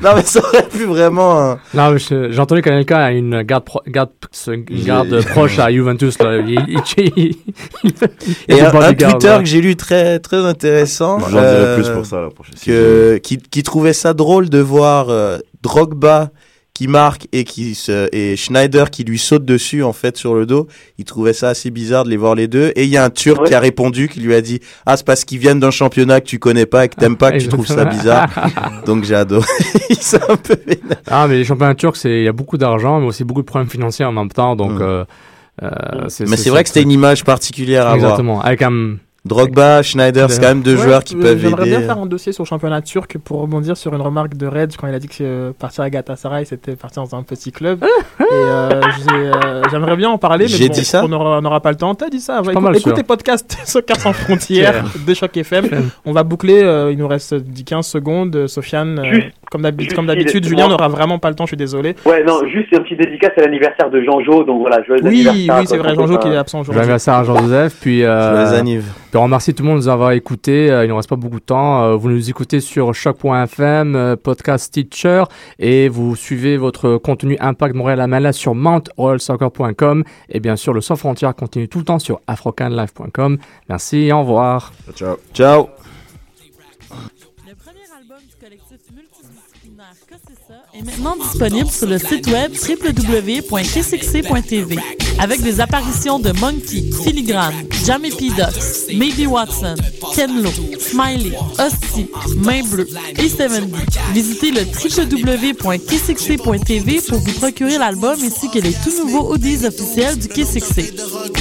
Non, mais ça aurait pu vraiment. Non, mais je- j'ai entendu quelqu'un a une garde, pro- garde, une garde proche à Juventus. Là. Il, il, il- Et un, Twitter que j'ai lu très, très intéressant. J'en dirai euh, plus pour ça la prochaine que, qui, qui trouvait ça drôle de voir euh, Drogba qui marque et, qui se, et Schneider qui lui saute dessus en fait sur le dos. Il trouvait ça assez bizarre de les voir les deux. Et il y a un Turc qui a répondu, qui lui a dit Ah, c'est parce qu'ils viennent d'un championnat que tu connais pas et que t'aimes pas que tu trouves ça bizarre. <laughs> Donc j'ai adoré. <laughs> Un peu. Ah, mais les championnats turcs, c'est- il y a beaucoup d'argent, mais aussi beaucoup de problèmes financiers en même temps. Donc, Mm. euh, euh, Mais c'est vrai que c'était une image particulière à Exactement. voir. Avec un. Drogba, Schneider, c'est quand même deux Ouais, joueurs qui euh, peuvent J'aimerais aider. bien faire un dossier sur le championnat turc pour rebondir sur une remarque de Red quand il a dit que euh, partir à Galatasaray c'était partir dans un petit club. <laughs> et euh, j'ai, euh, j'aimerais bien en parler, mais J'ai bon, dit ça on n'aura pas le temps. T'as dit ça. pas Écoute, mal écoute sûr. les podcasts <laughs> Soccer sans <laughs> frontières de Choc FM. On va boucler. euh, il nous reste 10-15 secondes. Sofiane, euh, comme d'habitude. Julien n'aura vraiment pas le temps. Je suis désolé. Ouais, non, juste un petit dédicace à l'anniversaire de Jean-Jo, donc voilà, joyeux Oui, anniversaire. oui, c'est vrai. Jean-Jo qui est absent Joyeux aujourd'hui. anniversaire à Jean-Joseph. Puis, euh, Joyeux. Puis on remercie tout le monde de nous avoir écoutés. Euh, il ne reste pas beaucoup de temps. Euh, vous nous écoutez sur choc.fm, euh, podcast teacher, et vous suivez votre contenu Impact Montréal à Mala sur mountroyalsoccer.com. Et bien sûr, le Sans Frontières continue tout le temps sur afrocanlife.com. Merci et au revoir. Ciao. Ciao. Maintenant disponible sur le site web www.kcxc.tv avec des apparitions de Monkey, Filigrane, Jamie P. Ducks, Maybe Watson, Ken Lo, Smiley, Hostie, Main Bleue et 70. Visitez le www.kcxc.tv pour vous procurer l'album ainsi que les tout nouveaux audios officiels du KCXC.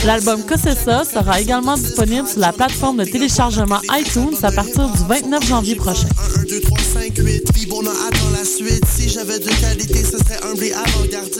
L'album Cossessa sera également disponible sur la plateforme de téléchargement iTunes à partir du 29 janvier prochain. 1, 2, 3, 5, 8. Puis bon, on attend la suite. Si j'avais de qualité, ce serait humble et avant-gardiste.